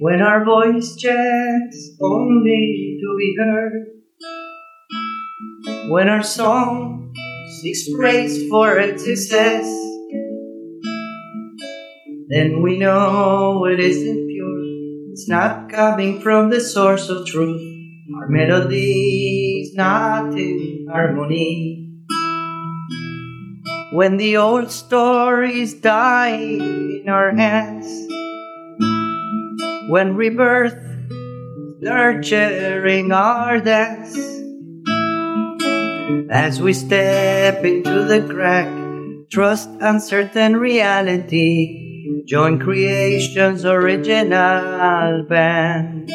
When our voice chants only to be heard, when our song seeks praise for its success, then we know it isn't pure. It's not coming from the source of truth. Our melody is not in harmony. When the old stories die in our hands, when rebirth nurturing our dance, as we step into the crack, trust uncertain reality, join creation's original band.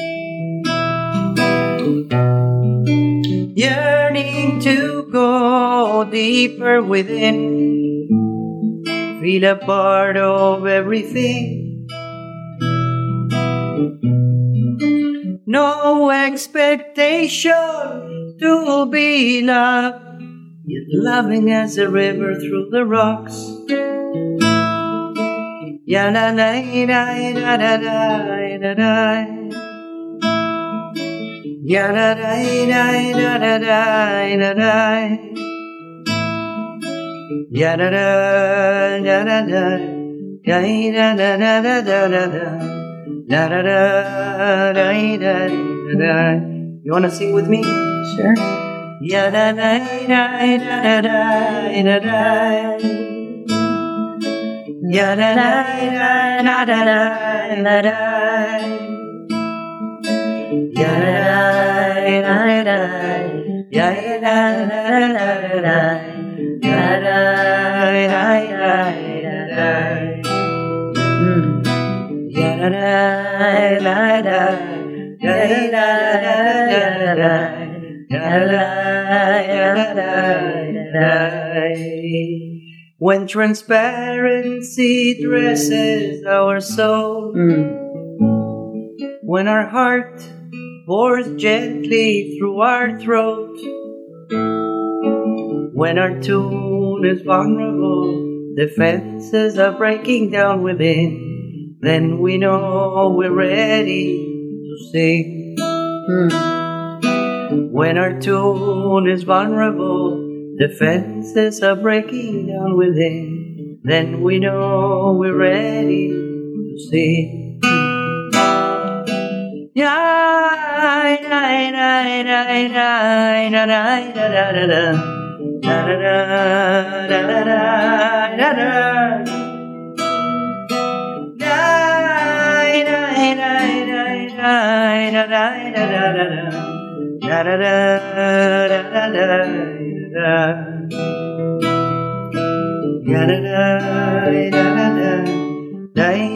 Yearning to go deeper within, feel a part of everything. No expectation to be loved, yet loving as a river through the rocks. Ya la la da da da da da da. Ya da da da da da da da da. Ya da da da da da. Ya da da da da da da da. Da da da da da da da. You wanna sing with me? Sure. Ya da da da da da da da. Ya da da da da da da da. Ya da da da da. Ya da da da When transparency dresses our soul, Mm. when our heart pours gently through our throat, when our tune is vulnerable, defenses are breaking down within, then we know we're ready to sing. Mm. When our tune is vulnerable, defenses are breaking down within, then we know we're ready to sing. Da,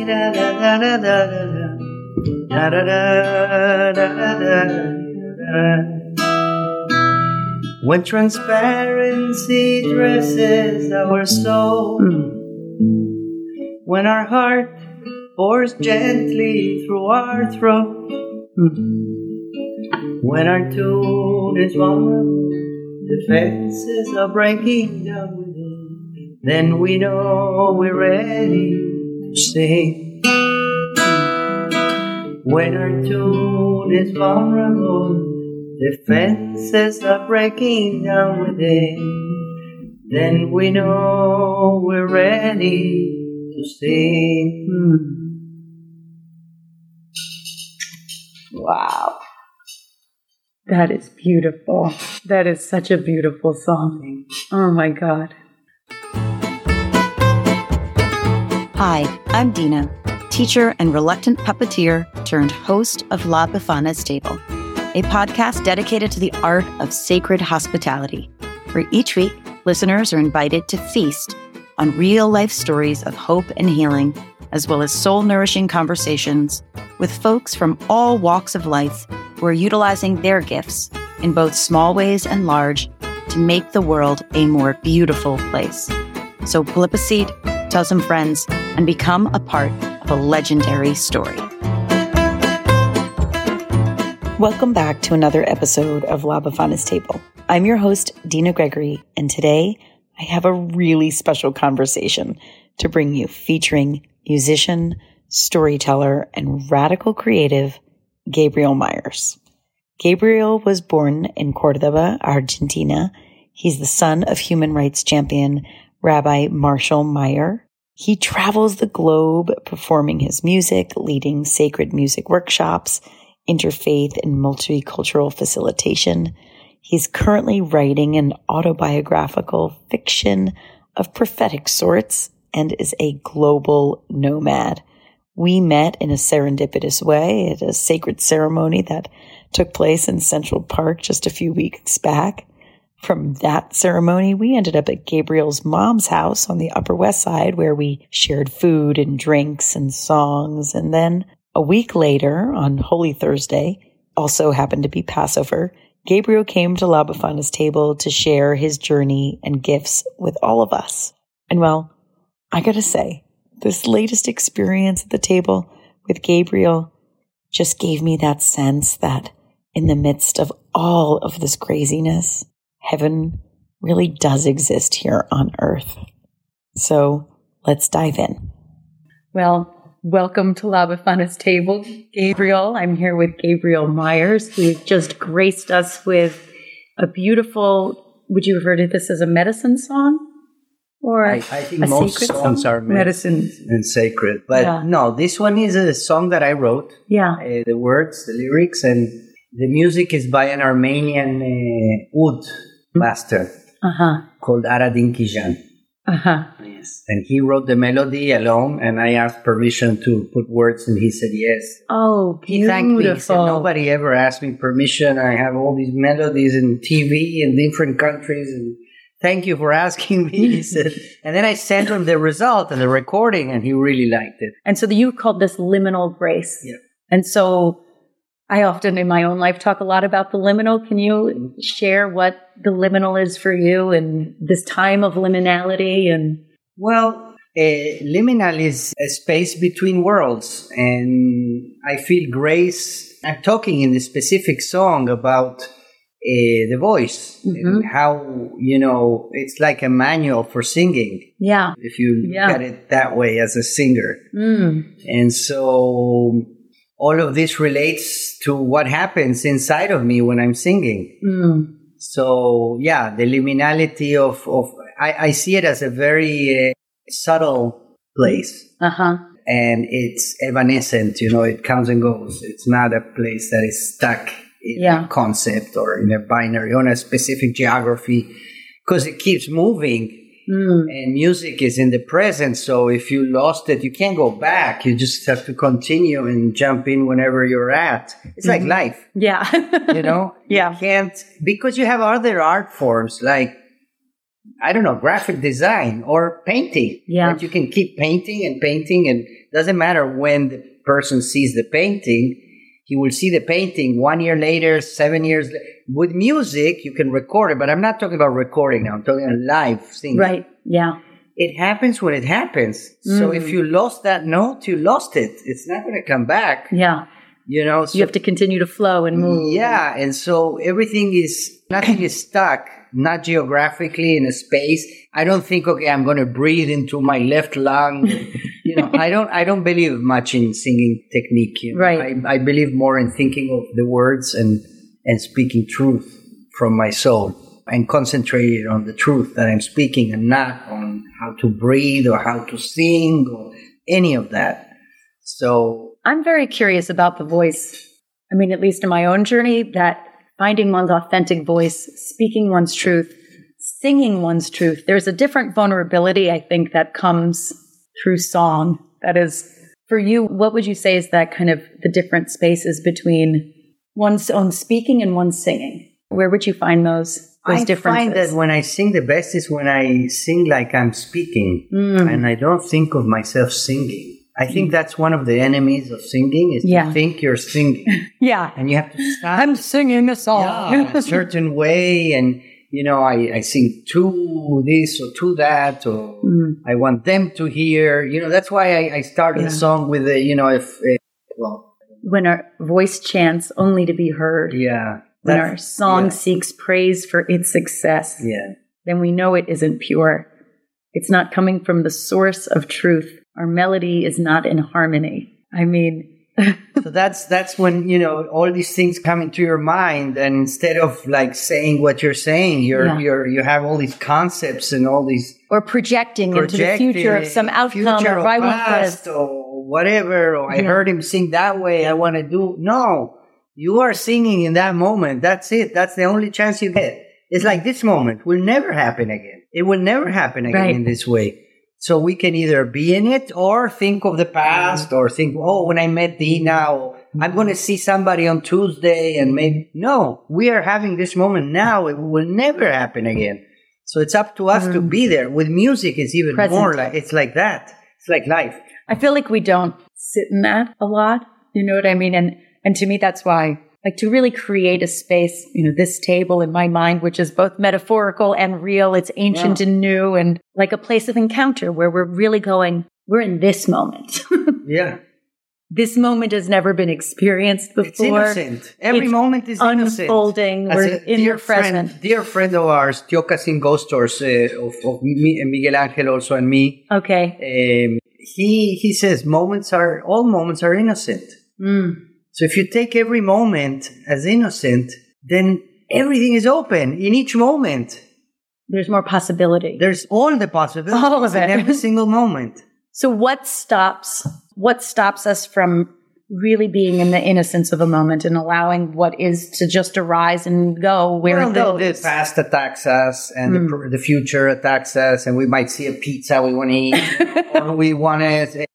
da, da, da, da, da, da da da da da. When transparency dresses our soul, hmm. when our heart pours gently through our throat, hmm. when our tune is warm, the fences are breaking down within, then we know we're ready to sing. When our tune is vulnerable, defenses are breaking down within, then we know we're ready to sing. Mm. Wow. That is beautiful. That is such a beautiful song. Oh my God. Hi, I'm Dina, teacher and reluctant puppeteer turned host of La Befana's Table, a podcast dedicated to the art of sacred hospitality, where each week listeners are invited to feast on real life stories of hope and healing, as well as soul nourishing conversations with folks from all walks of life who are utilizing their gifts in both small ways and large to make the world a more beautiful place. So pull up a seat, tell some friends, and become a part a legendary story. Welcome back to another episode of La Befana's Table. I'm your host, Dina Gregory, and today I have a really special conversation to bring you featuring musician, storyteller, and radical creative Gabriel Myers. Gabriel was born in Cordoba, Argentina. He's the son of human rights champion Rabbi Marshall Meyer. He travels the globe performing his music, leading sacred music workshops, interfaith and multicultural facilitation. He's currently writing an autobiographical fiction of prophetic sorts and is a global nomad. We met in a serendipitous way at a sacred ceremony that took place in Central Park just a few weeks back. From that ceremony, we ended up at Gabriel's mom's house on the Upper West Side where we shared food and drinks and songs. And then a week later, on Holy Thursday, also happened to be Passover, Gabriel came to La Befana's table to share his journey and gifts with all of us. And well, I gotta say, this latest experience at the table with Gabriel just gave me that sense that in the midst of all of this craziness, heaven really does exist here on earth. So let's dive in. Well, welcome to La Befana's table, Gabriel. I'm here with Gabriel Myers, who just graced us with a beautiful, would you refer to this as a medicine song? Or I, I think a most sacred songs song? are medicine. and sacred. But Yeah. no, this one is a song that I wrote. Yeah. Uh, the words, the lyrics, and the music is by an Armenian uh, oud master Uh huh. called Ara Dinkjian. Uh huh. Yes. And he wrote the melody alone, and I asked permission to put words, and he said yes. Oh, He thanked me. He said, beautiful. Nobody ever asked me permission. I have all these melodies in TV in different countries, and thank you for asking me. He said, and then I sent him the result and the recording, and he really liked it. And so you called this liminal grace. Yeah. And so I often in my own life talk a lot about the liminal. Can you share what the liminal is for you and this time of liminality and Well, uh, liminal is a space between worlds, and I feel grace. I'm talking in the specific song about uh, the voice and how you know it's like a manual for singing. yeah. If you look Yeah. at it that way as a singer, Mm. and so all of this relates to what happens inside of me when I'm singing. Mm. So yeah, the liminality of of I, I see it as a very uh, subtle place, Uh-huh. and it's evanescent. You know, it comes and goes. It's not a place that is stuck in Yeah. a concept or in a binary on a specific geography, because it keeps moving. Mm. And music is in the present, so if you lost it, you can't go back. You just have to continue and jump in whenever you're at. It's like life Yeah. you know Yeah. you can't because you have other art forms like i don't know graphic design or painting Yeah. that you can keep painting and painting and doesn't matter when the person sees the painting he will see the painting one year later seven years later with music you can record it but i'm not talking about recording now i'm talking about live singing right. Yeah. it happens when it happens so Mm. if you lost that note you lost it it's not going to come back Yeah. you know so You have to continue to flow and move. yeah, and so everything is nothing is stuck, not geographically in a space. I don't think okay, I'm going to breathe into my left lung. you know, I don't I don't believe much in singing technique. You know? Right. I, I believe more in thinking of the words and and speaking truth from my soul and concentrating on the truth that I'm speaking and not on how to breathe or how to sing or any of that. So I'm very curious about the voice. I mean, at least in my own journey, that finding one's authentic voice, speaking one's truth, singing one's truth, there's a different vulnerability, I think, that comes through song. That is, for you, what would you say is that kind of the different spaces between one's own speaking and one's singing? Where would you find those, those I differences? find that when I sing, the best is when I sing like I'm speaking, Mm. and I don't think of myself singing. I think that's one of the enemies of singing is Yeah. to think you're singing, yeah. and you have to stop I'm singing a song. yeah, a certain way, and you know, I, I sing to this or to that, or Mm. I want them to hear. You know, that's why I, I started Yeah. the song with a, you know, if uh, well, when our voice chants only to be heard. yeah, when our song yeah. seeks praise for its success, yeah. then we know it isn't pure. It's not coming from the source of truth. Our melody is not in harmony. I mean, so that's that's when you know all these things come into your mind and instead of like saying what you're saying you're Yeah. you're you have all these concepts and all these or projecting, into the future of some outcome or of I want or whatever or I heard him sing that way I want to do no you are singing in that moment that's it that's the only chance you get it's like this moment will never happen again it will never happen again Right. in this way so we can either be in it or think of the past or think oh when I met Dina mm-hmm. or I'm going to see somebody on Tuesday and maybe no we are having this moment now it will never happen again so it's up to us to mm-hmm. be there. With music, it's even Present. more like it's like that. It's like life. I feel like we don't sit in that a lot. You know what I mean? And and to me, that's why, like, to really create a space, you know, this table in my mind, which is both metaphorical and real. It's ancient and new, and like a place of encounter where we're really going. We're in this moment. Yeah, this moment has never been experienced before. it's innocent. Every It's moment is innocent. unfolding. As We're a in dear the friend, present. dear friend of ours, Tiokasin Ghosthorse, uh, of, of me, Miguel Angel also and me. Okay. Um, he he says moments are all moments are innocent. Mm. So if you take every moment as innocent, then everything is open in each moment. There's more possibility. There's all the possibilities All of in every single moment. So what stops what stops us from really being in the innocence of a moment and allowing what is to just arise and go where well, it the, goes? the past attacks us, and the, hmm. the future attacks us, and we might see a pizza we want to eat, or we want to.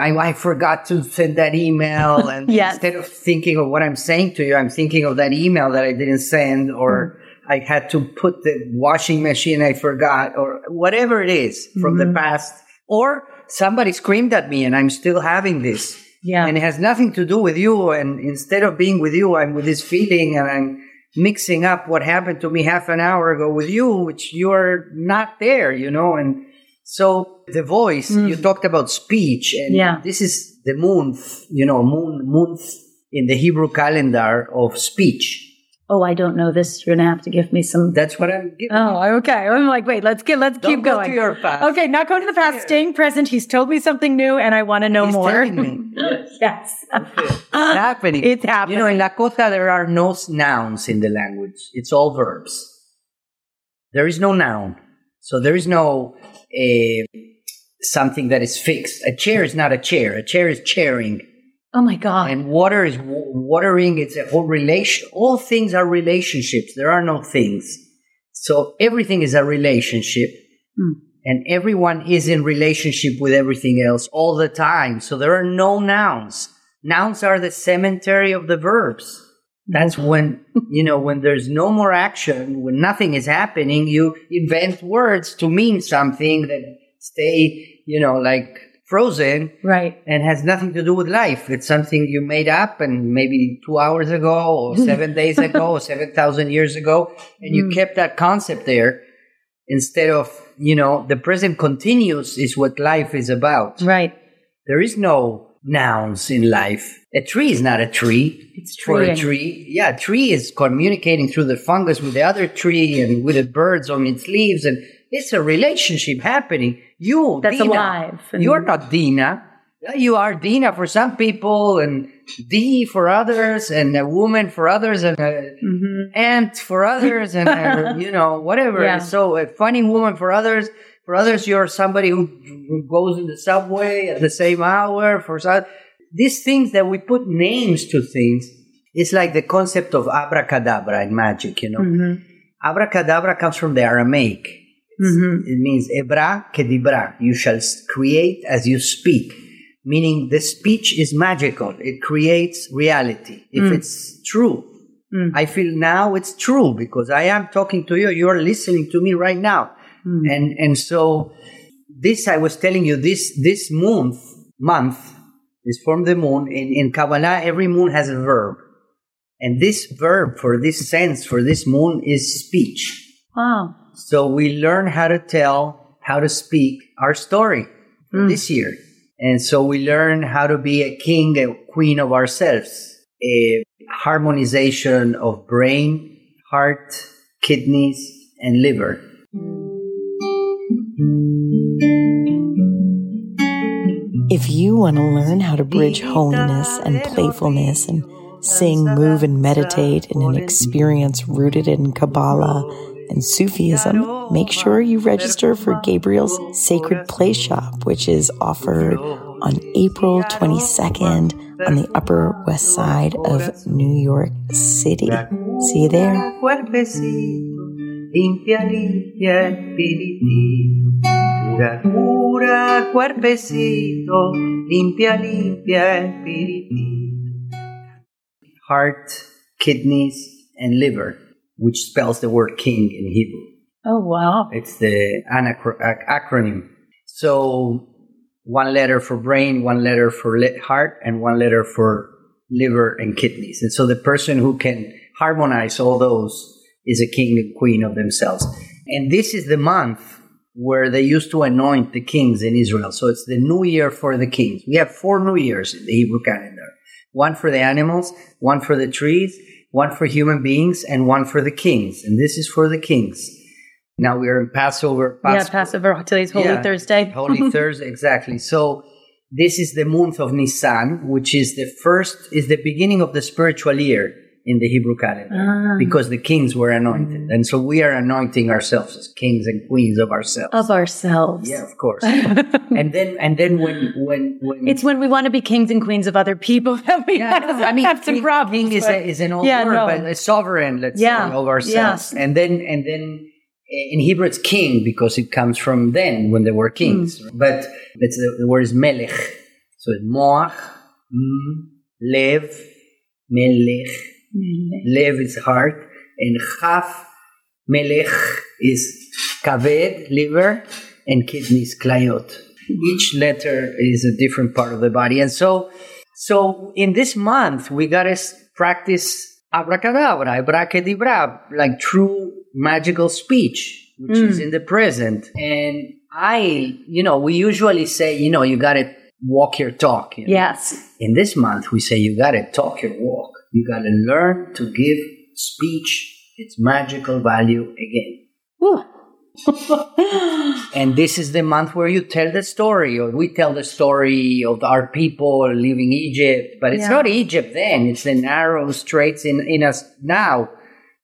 I, I forgot to send that email, and Yes. instead of thinking of what I'm saying to you, I'm thinking of that email that I didn't send, or mm-hmm. I had to put the washing machine I forgot, or whatever it is from the mm-hmm. past, or somebody screamed at me, and I'm still having this yeah. and it has nothing to do with you. And instead of being with you, I'm with this feeling, and I'm mixing up what happened to me half an hour ago with you, which you're not there, you know. And so the voice, you mm. talked about speech, and Yeah. this is the month, you know, moon month in the Hebrew calendar of speech. oh, I don't know this. You're gonna have to give me some That's what I'm giving. Oh, okay. I'm like, wait, let's get let's Don't keep go going. to your past. Okay, not going to the past, staying present. He's told me something new and I want to know He's more. telling me. yes. It's happening. It's happening. You know, in Lakota, there are no nouns in the language. It's all verbs. There is no noun. So there is no uh, something that is fixed. A chair is not a chair. A chair is chairing. oh my God. And water is w- watering. It's a whole relation. All things are relationships. There are no things. So everything is a relationship. Hmm. And everyone is in relationship with everything else all the time. So there are no nouns. Nouns are the cemetery of the verbs. That's when, you know, when there's no more action, when nothing is happening, you invent words to mean something that stay, you know, like frozen right. and has nothing to do with life. It's something you made up and maybe two hours ago or seven days ago or 7,000 years ago. And you hmm. kept that concept there instead of, you know, the present continuous is what life is about. Right. There is no nouns in life. A tree is not a tree. It's For a tree, yeah, a tree is communicating through the fungus with the other tree and with the birds on its leaves, and it's a relationship happening. You, That's Dina, alive. And- You're not Dina. You are Dina for some people, and D for others, and a woman for others, and a mm-hmm. ant for others, and a, you know whatever. Yeah. So a funny woman for others. For others, you're somebody who goes in the subway at the same hour. For some, these things that we put names to things, it's like the concept of abracadabra in magic. You know, Mm-hmm. abracadabra comes from the Aramaic. It's- mm-hmm. It means ebra kedibra. You shall create as you speak, meaning the speech is magical. It creates reality. If mm. it's true, mm. I feel now it's true because I am talking to you. You are listening to me right now, Hmm. and and so this I was telling you this this month month is from the moon. In in Kabbalah, every moon has a verb, and this verb for this sense for this moon is speech. Wow. So we learn how to tell, how to speak our story for hmm. this year. And so we learn how to be a king, a queen of ourselves, a harmonization of brain, heart, kidneys, and liver. If you want to learn how to bridge holiness and playfulness and sing, move, and meditate in an experience rooted in Kabbalah and Sufism, make sure you register for Gabriel's Sacred Play Shop, which is offered on April 22nd on the Upper West Side of New York City. See you there. Limpia, limpia. Pura, pura, cuerpecito. Limpia, limpia, espiritito. Heart, kidneys, and liver, which spells the word king in Hebrew. Oh, wow. It's the anacro- ac- acronym. So one letter for brain, one letter for heart, and one letter for liver and kidneys. And so the person who can harmonize all those is a king and queen of themselves. And this is the month where they used to anoint the kings in Israel. So it's the new year for the kings. We have four new years in the Hebrew calendar one for the animals, one for the trees, one for human beings, and one for the kings. And this is for the kings. Now we are in Passover. yeah, Passover. Today's Holy Yeah, Thursday. Holy Thursday, exactly. So this is the month of Nisan, which is the first, is the beginning of the spiritual year in the Hebrew calendar Ah. because the kings were anointed. And so we are anointing ourselves as kings and queens of ourselves. Of ourselves. yeah, of course. and then, and then when, when, when It's when we want to be kings and queens of other people that we yeah, have, no, I mean, have some king, problems. king is, but- a, is an old Yeah, word, no. but a sovereign, let's Yeah, say, of ourselves. yes. And then, and then in Hebrew it's king because it comes from then when they were kings. Hmm. But that's the, the word is melech. So it's moach, mm, lev, melech. Lev is heart, and chaf, melech is kaved, liver, and kidneys, klayot. Each letter is a different part of the body, and so, so in this month we gotta practice abracadabra, abracadabra, like true magical speech, which is hmm. in the present. And I, you know, we usually say, you know, you gotta walk your talk. You know? Yes. In this month, we say you gotta talk your walk. You gotta learn to give speech its magical value again. And this is the month where you tell the story, or we tell the story of our people leaving Egypt. But it's Yeah. not Egypt then; it's the narrow straits in, in us now.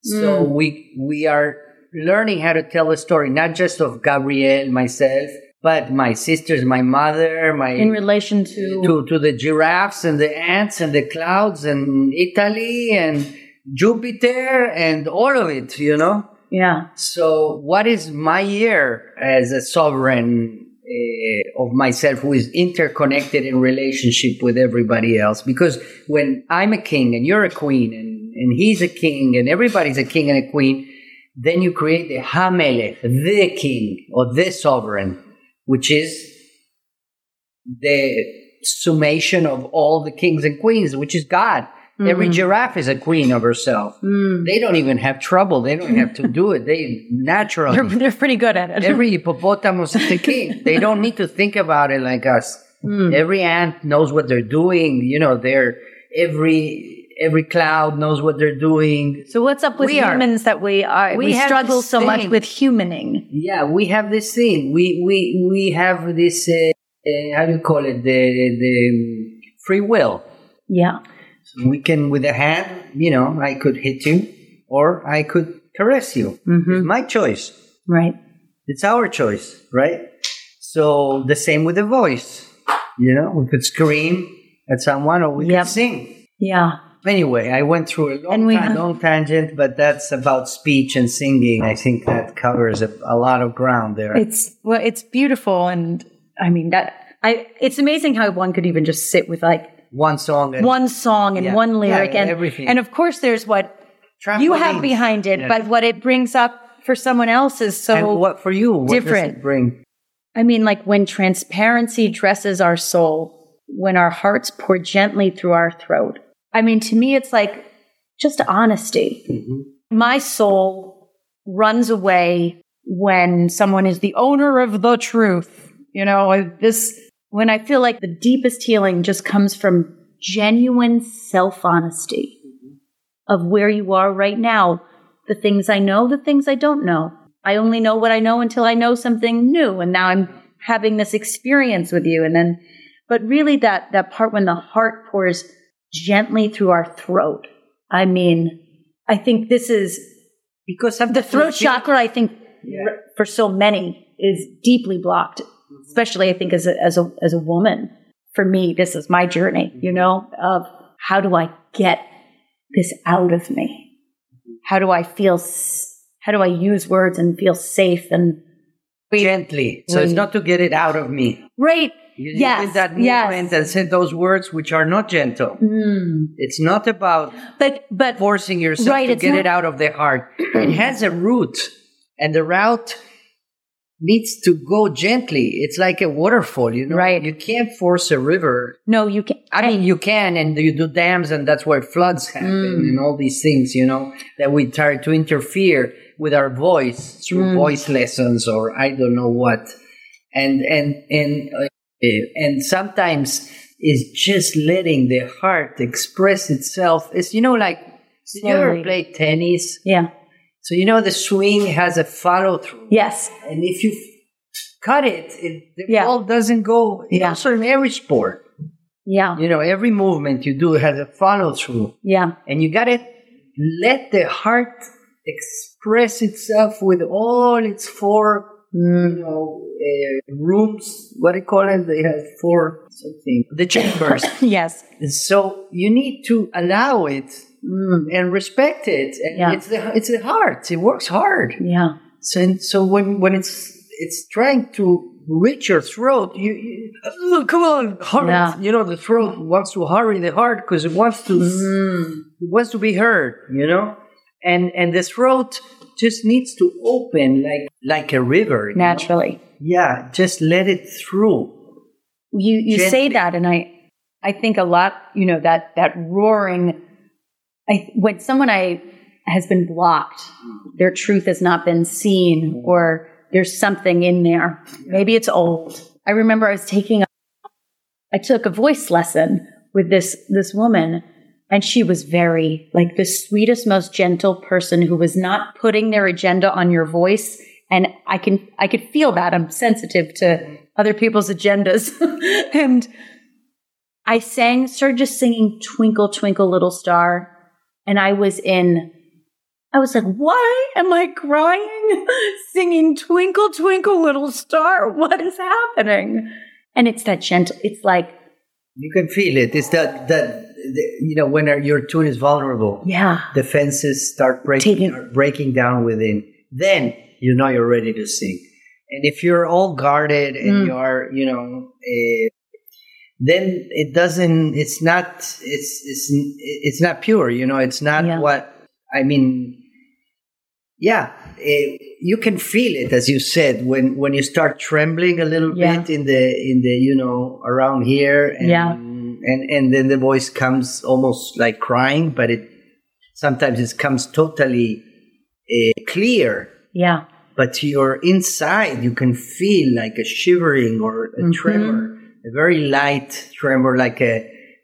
So mm. we we are learning how to tell a story, not just of Gabriel, myself, but my sisters, my mother, my In relation to, to, to the giraffes and the ants and the clouds and Italy and Jupiter and all of it, you know? yeah. So, what is my year as a sovereign uh, of myself who is interconnected in relationship with everybody else? Because when I'm a king and you're a queen and, and he's a king and everybody's a king and a queen, then you create the Hamelech, the king or the sovereign, which is the summation of all the kings and queens, which is God. Mm-hmm. Every giraffe is a queen of herself. Mm. They don't even have trouble. They don't have to do it. They naturally. They're, they're pretty good at it. Every hippopotamus is a king. They don't need to think about it like us. Mm. Every ant knows what they're doing. You know, they're every every cloud knows what they're doing. so what's up with We are- humans that we are we we, struggle so much with humaning? Yeah, we have this thing. We we we have this. Uh, uh, how do you call it? The the free will. Yeah. We can, with a hand, you know, I could hit you, or I could caress you. It's my choice. Right. It's our choice, right? So the same with the voice. You know, we could scream at someone, or we Yep. could sing. Yeah. Anyway, I went through a long, we ta- long tangent, but that's about speech and singing. I think that covers a, a lot of ground there. It's well, it's beautiful, and I mean that. I. It's amazing how one could even just sit with like one song and one song and Yeah. one lyric, Yeah, and everything. and of course there's what you have behind it, but what it brings up for someone else is so and what for you? What does different. it bring? I mean, like when transparency dresses our soul, when our hearts pour gently through our throat. I mean, to me, it's like just honesty. Mm-hmm. My soul runs away when someone is the owner of the truth. You know, this, when I feel like the deepest healing just comes from genuine self honesty mm-hmm. of where you are right now, the things I know, the things I don't know. I only know what I know until I know something new. And now I'm having this experience with you. And then, but really that, that part when the heart pours gently through our throat. I mean, I think this is because of the throat chakra. I think Yeah. for so many is deeply blocked, mm-hmm. especially I think as a, as a, as a woman. For me, this is my journey, you mm-hmm. know, of how do I get this out of me? Mm-hmm. How do I feel, s- how do I use words and feel safe and gently. So it's not to get it out of me. right? You Yes, did that yes. movement and said those words which are not gentle. Mm. It's not about But, but forcing yourself Right, to get not- it out of the heart. it has a root, and the route needs to go gently. It's like a waterfall, you know. Right. You can't force a river. no, you can't. I mean, you can, and you do dams, and that's where floods happen, Mm. and all these things, you know, that we try to interfere with our voice through Mm. voice lessons or I don't know what, and and and uh, and sometimes it's just letting the heart express itself. It's you know, like did you ever play tennis? yeah. So you know the swing has a follow through, Yes. and if you cut it, it the Yeah. ball doesn't go. Yeah. Also, in every sport, Yeah. you know, every movement you do has a follow through, Yeah. and you got to let the heart express itself with all its four. You know, uh, rooms. What do you call it? They have four something. The chambers. Yes. so you need to allow it Mm. and respect it. And Yeah. it's the it's the heart. It works hard. Yeah. So so when when it's it's trying to reach your throat, you, you oh, come on, hurry. Yeah. You know the throat wants to hurry the heart because it wants to Mm. it wants to be heard. You know, and and the throat just needs to open like like a river. you know? Naturally. Yeah, just let it through. you you say that and i i think a lot you know that that roaring i when someone i has been blocked their truth has not been seen or there's something in there maybe it's old i remember i was taking a, i took a voice lesson with this this woman and she was very like the sweetest most gentle person who was not putting their agenda on your voice. And i can i could feel that. I'm sensitive to other people's agendas. And i sang started just singing twinkle twinkle little star. And i was in i was like why am i crying? Singing twinkle twinkle little star? What is happening? And it's that gentle it's like You can feel it. It's that that you know when your tune is vulnerable. yeah defenses start breaking Taking- breaking down within, then you know you're ready to sing. And if you're all guarded and Mm. you are, you know, uh, then it doesn't. It's not. It's it's it's not pure. You know, it's not Yeah. what I mean. Yeah, eh, you can feel it, as you said, when when you start trembling a little Yeah. bit in the in the you know around here, and, Yeah. And and then the voice comes almost like crying, but it sometimes it comes totally uh, clear. yeah But you're inside, you can feel like a shivering or a Mhm. tremor, a very light tremor, like a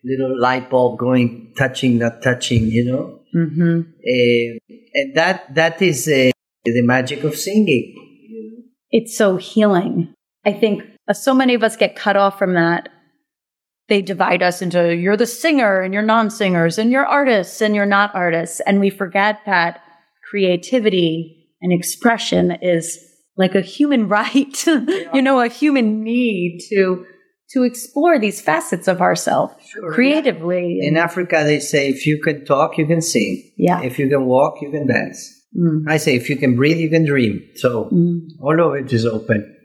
little light bulb going, touching, not touching, you know. mm-hmm. Uh, and that that is uh, the magic of singing. it's so healing. I think uh, so many of us get cut off from that. They divide us into you're the singer and you're non singers and you're artists and you're not artists. And we forget that creativity and expression is like a human right, you know, a human need to to explore these facets of ourselves Sure. creatively. In Africa, they say if you can talk, you can sing. yeah. If you can walk, you can dance. Mm, I say if you can breathe, you can dream. So mm. all of it is open.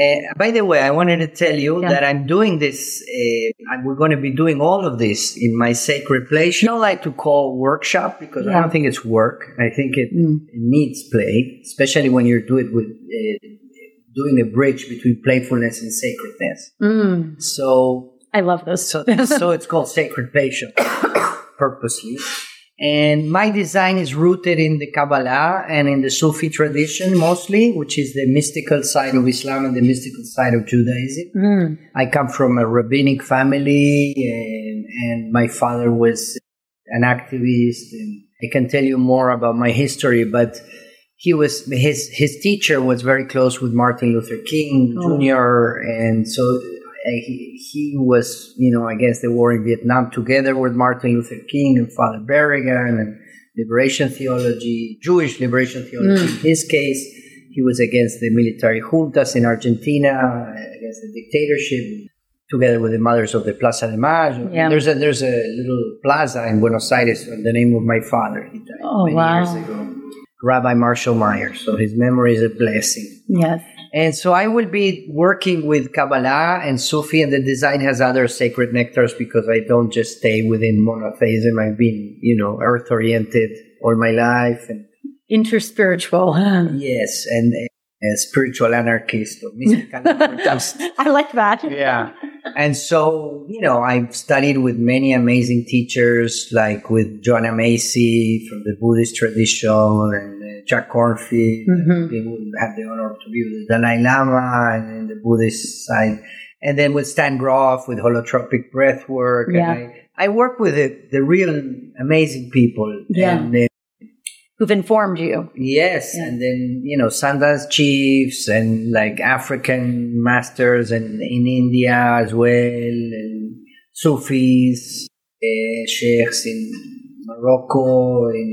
Uh, by the way, I wanted to tell you Yeah. that I'm doing this. Uh, and we're going to be doing all of this in my sacred place. I don't like to call workshop because I don't think it's work. I think it, Mm. needs play, especially when you're doing with uh, doing a bridge between playfulness and sacredness. Mm. So I love those. so, so it's called Sacred Playshop purposely. And my design is rooted in the Kabbalah and in the Sufi tradition mostly, which is the mystical side of Islam and the mystical side of Judaism. Mm. I come from a rabbinic family and, and my father was an activist and I can tell you more about my history, but he was his his teacher was very close with Martin Luther King Oh. Jr. and so he, he was you know against the war in Vietnam together with Martin Luther King and Father Berrigan and liberation theology Jewish liberation theology Mm. in his case he was against the military juntas in Argentina against the dictatorship together with the mothers of the Plaza de Mayo Yeah. there's a there's a little plaza in Buenos Aires in the name of my father he died Oh, many wow. years ago Rabbi Marshall Meyer. So his memory is a blessing. Yes. And so I will be working with Kabbalah and Sufi, and the design has other sacred nectars because I don't just stay within monotheism. I've been, you know, earth oriented all my life. And Interspiritual. yes, and a spiritual anarchist or mystical anarchist. I like that. yeah. And so, you know, I've studied with many amazing teachers, like with Joanna Macy from the Buddhist tradition and uh, Jack Kornfield. Mhm. We would have the honor to be with the Dalai Lama and in the Buddhist side. And then with Stan Grof with holotropic breath work. Yeah. And I, I work with the, the real amazing people. Yeah. And, uh, Who've informed you. Yes, Yeah. and then you know Sundance chiefs and like African masters and in India as well, and Sufis, uh, sheikhs in Morocco, in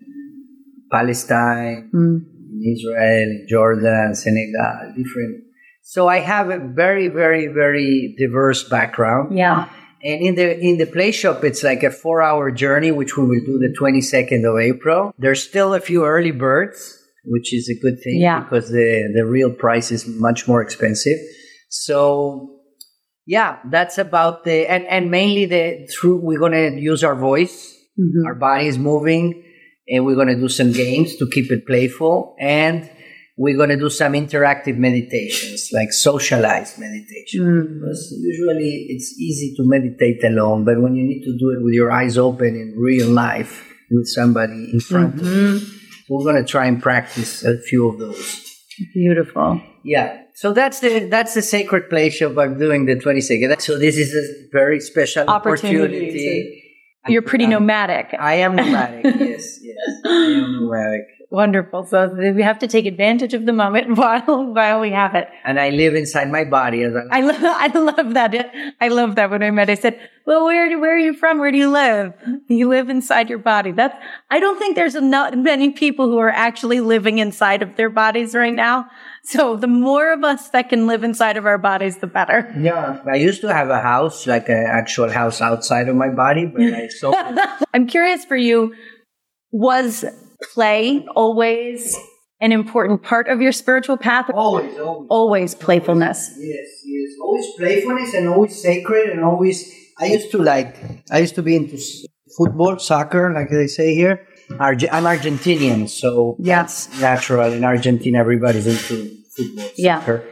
uh, Palestine, Mm. in Israel, in Jordan, Senegal, different. So I have a very, very, very diverse background. Yeah. And in the in the play shop, it's like a four hour journey, which we will do the twenty second of April. There's still a few early birds, which is a good thing Yeah. because the the real price is much more expensive. So yeah, that's about the and and mainly the through we're gonna use our voice, Mhm. our body is moving, and we're gonna do some games to keep it playful and. We're going to do some interactive meditations, like socialized meditation. Mm. Because usually it's easy to meditate alone, but when you need to do it with your eyes open in real life with somebody in front of you, Mhm. we're going to try and practice a few of those. Beautiful. Yeah. So that's the that's the sacred place of I'm doing the 22nd. So this is a very special Opportunity opportunity. You're pretty nomadic. I am nomadic. yes, yes. I am nomadic. Wonderful. So we have to take advantage of the moment while while we have it. And I live inside my body as I I love I love that. I love that when I met I said, "Well, where do, where are you from? Where do you live? You live inside your body." That's I don't think there's not many people who are actually living inside of their bodies right now. So the more of us that can live inside of our bodies, the better. Yeah, I used to have a house, like an actual house outside of my body, but I sold. I'm curious for you, was play always an important part of your spiritual path? Always, always. Always playfulness. Yes, yes. Always playfulness and always sacred and always. I used to like. I used to be into football, soccer, like they say here. Arge- I'm Argentinian, so that's natural. In Argentina, everybody's into football, Yeah. soccer.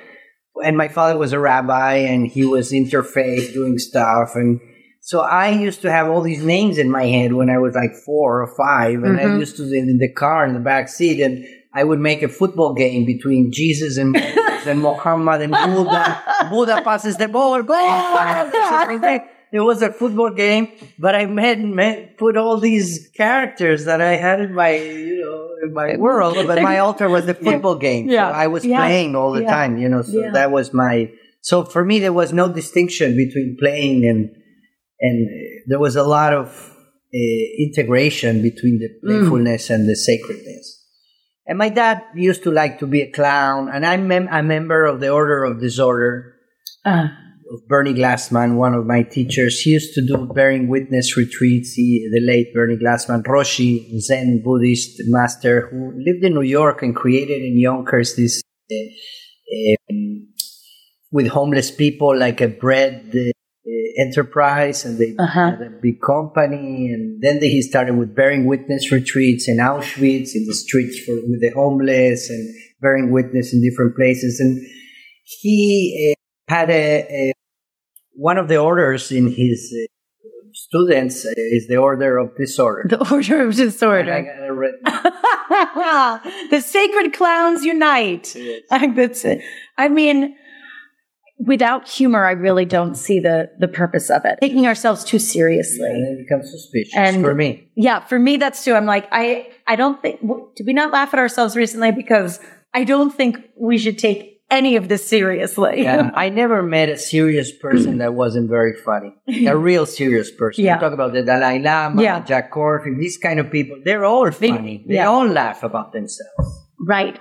And my father was a rabbi, and he was interfaith doing stuff, and so I used to have all these names in my head when I was like four or five, and I Mhm. used to in in the car in the back seat, and I would make a football game between Jesus and and Muhammad and Buddha. Buddha passes the ball, goal! It was a football game, but I made, made put all these characters that I had in my you know in my world, but my altar was the football game. Yeah. So I was Yeah. playing all the Yeah. time, you know. So Yeah. that was my so for me there was no distinction between playing and and there was a lot of uh, integration between the Mm. playfulness and the sacredness. And my dad used to like to be a clown, and I'm mem- a member of the Order of Disorder Uh, of Bernie Glassman, one of my teachers. He used to do bearing witness retreats. He, the late Bernie Glassman, Roshi, Zen Buddhist master, who lived in New York and created in Yonkers this uh, um, with homeless people like a bread uh, enterprise, and they Uh-huh. had a big company. And then they, he started with bearing witness retreats in Auschwitz, in the streets for with the homeless, and bearing witness in different places. And he uh, had a, a one of the orders in his uh, students uh, is the order of disorder. the order of disorder. got it written. the sacred clowns unite. That's it. I mean, without humor, I really don't see the the purpose of it. Taking ourselves too seriously. And it becomes suspicious And- for me. Yeah, for me, that's too. I'm like, I, I don't think, did we not laugh at ourselves recently? Because I don't think we should take any of this seriously. Yeah, I never met a serious person that wasn't very funny. A real serious person. Yeah. You talk about the Dalai Lama, Yeah. Jack Kornfield, these kind of people. They're all funny. They yeah. all laugh about themselves. right.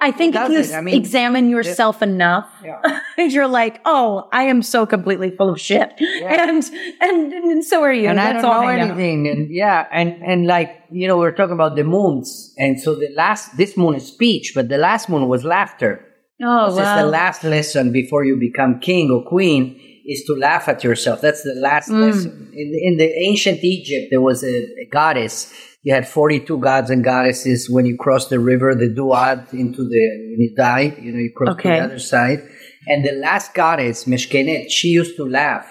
I think if you? I mean, examine yourself enough, Yeah. and you're like, oh, I am so completely full of shit. And, and, and so are you. and I don't all know I know. anything. And yeah, and and like you know, we're talking about the moons, and so the last this moon is speech, but the last moon was laughter. Oh, This is wow. the last lesson before you become king or queen is to laugh at yourself. That's the last Mm. lesson. In, in the ancient Egypt, there was a, a goddess. You had 42 gods and goddesses. When you cross the river, the duat into the, when you die, you know, you cross to the other side. And the last goddess, Meshkenet, she used to laugh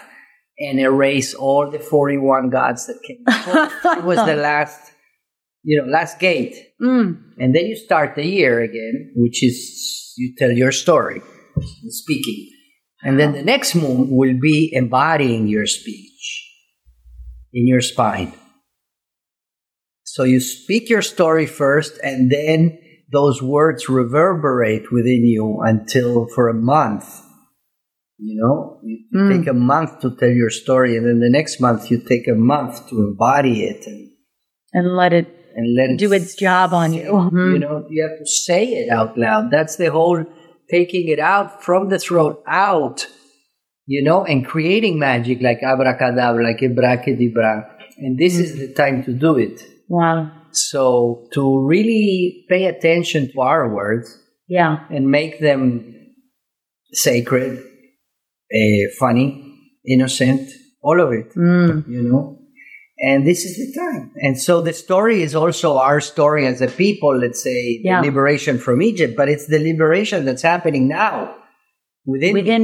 and erase all the 41 gods that came before. it was the last, you know, last gate. Mm. And then you start the year again, which is you tell your story, speaking. And then the next moon will be embodying your speech in your spine. So you speak your story first, and then those words reverberate within you until for a month. You know, you Mm. take a month to tell your story, and then the next month you take a month to embody it and, And let it and let it do its job on you. Mhm. you know, you have to say it out loud. That's the whole taking it out from the throat out, you know, and creating magic like abracadabra, like abracadabra. And this is the time to do it. Wow. So to really pay attention to our words Yeah. and make them sacred, uh, funny, innocent, all of it Mm. you know and this is the time and so the story is also our story as a people let's say Yeah. the liberation from egypt but it's the liberation that's happening now within. Within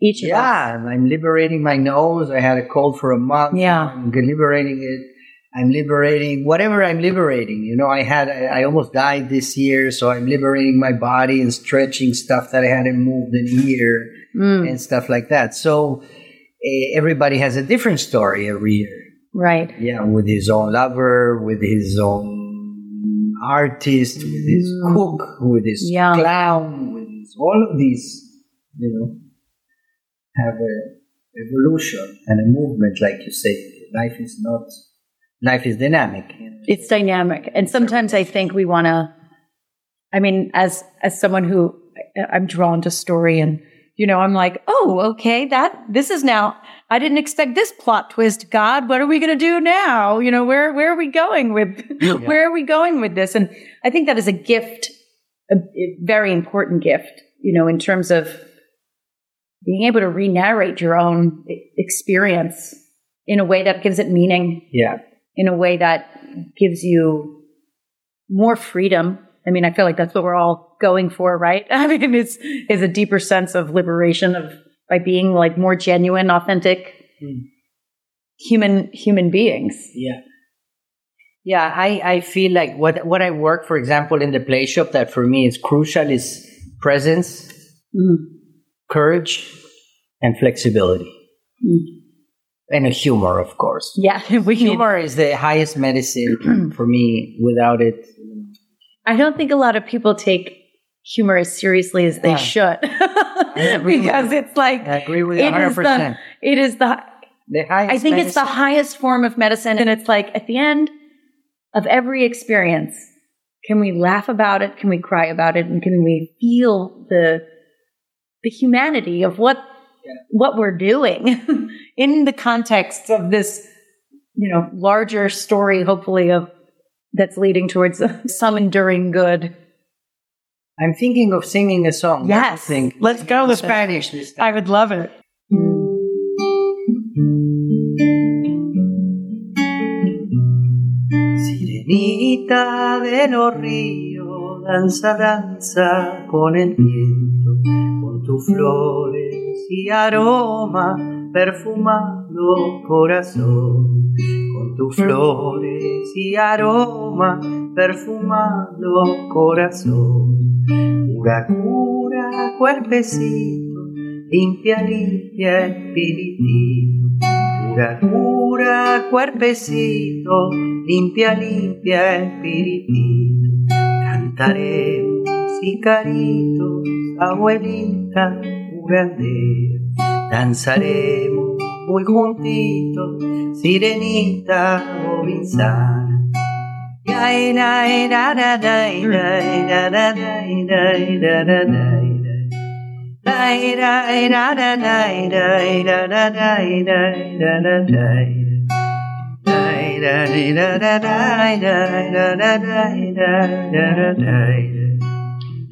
each of us. yeah i'm liberating my nose i had a cold for a month Yeah. i'm liberating it i'm liberating whatever i'm liberating you know i had i almost died this year so i'm liberating my body and stretching stuff that i hadn't moved in a year Mm. and stuff like that so eh, everybody has a different story every year Right. yeah, with his own lover, with his own artist, with his cook, with his Mm. Yeah. clown, with his, all of these, you know, have a evolution and a movement, like you say. Life is not, life is dynamic. It's dynamic. And sometimes I think we want to, I mean, as, as someone who I'm drawn to story and, you know, I'm like, oh, okay, that, this is now, I didn't expect this plot twist. God, what are we going to do now? You know, where, where are we going with, where are we going with this? And I think that is a gift, a, a very important gift, you know, in terms of being able to re-narrate your own experience in a way that gives it meaning Yeah. In a way that gives you more freedom. I mean, I feel like that's what we're all going for, right? I mean, it's is a deeper sense of liberation of by being like more genuine, authentic Mm. human human beings. Yeah. Yeah, I, I feel like what what I work, for example, in the play shop that for me is crucial is presence, courage, and flexibility. And a humor, of course. Yeah, we need, Humor is the highest medicine for me. Without it, I don't think a lot of people take humor as seriously as they Yeah. should because it's like I agree with you 100%. the it is the the highest I think it's the highest form of medicine. And it's like at the end of every experience, can we laugh about it? Can we cry about it? And can we feel the, the humanity of what, what we're doing in the context of this, you know, larger story, hopefully of that's leading towards some enduring good. I'm thinking of singing a song. Yes. What do you think? Let's go it. Spanish this time. I would love it. Sirenita de los ríos, danza, danza con el viento, con tus flores y aroma, perfumando corazón. Con tus flores y aroma, perfumando corazón. Cura, cura, cuerpecito, limpia, limpia espiritito. Cura, cura cuerpecito, limpia, limpia espiritito. Cantaremos y caritos, abuelita curandera. Danzaremos muy juntitos, sirenita bobinsana.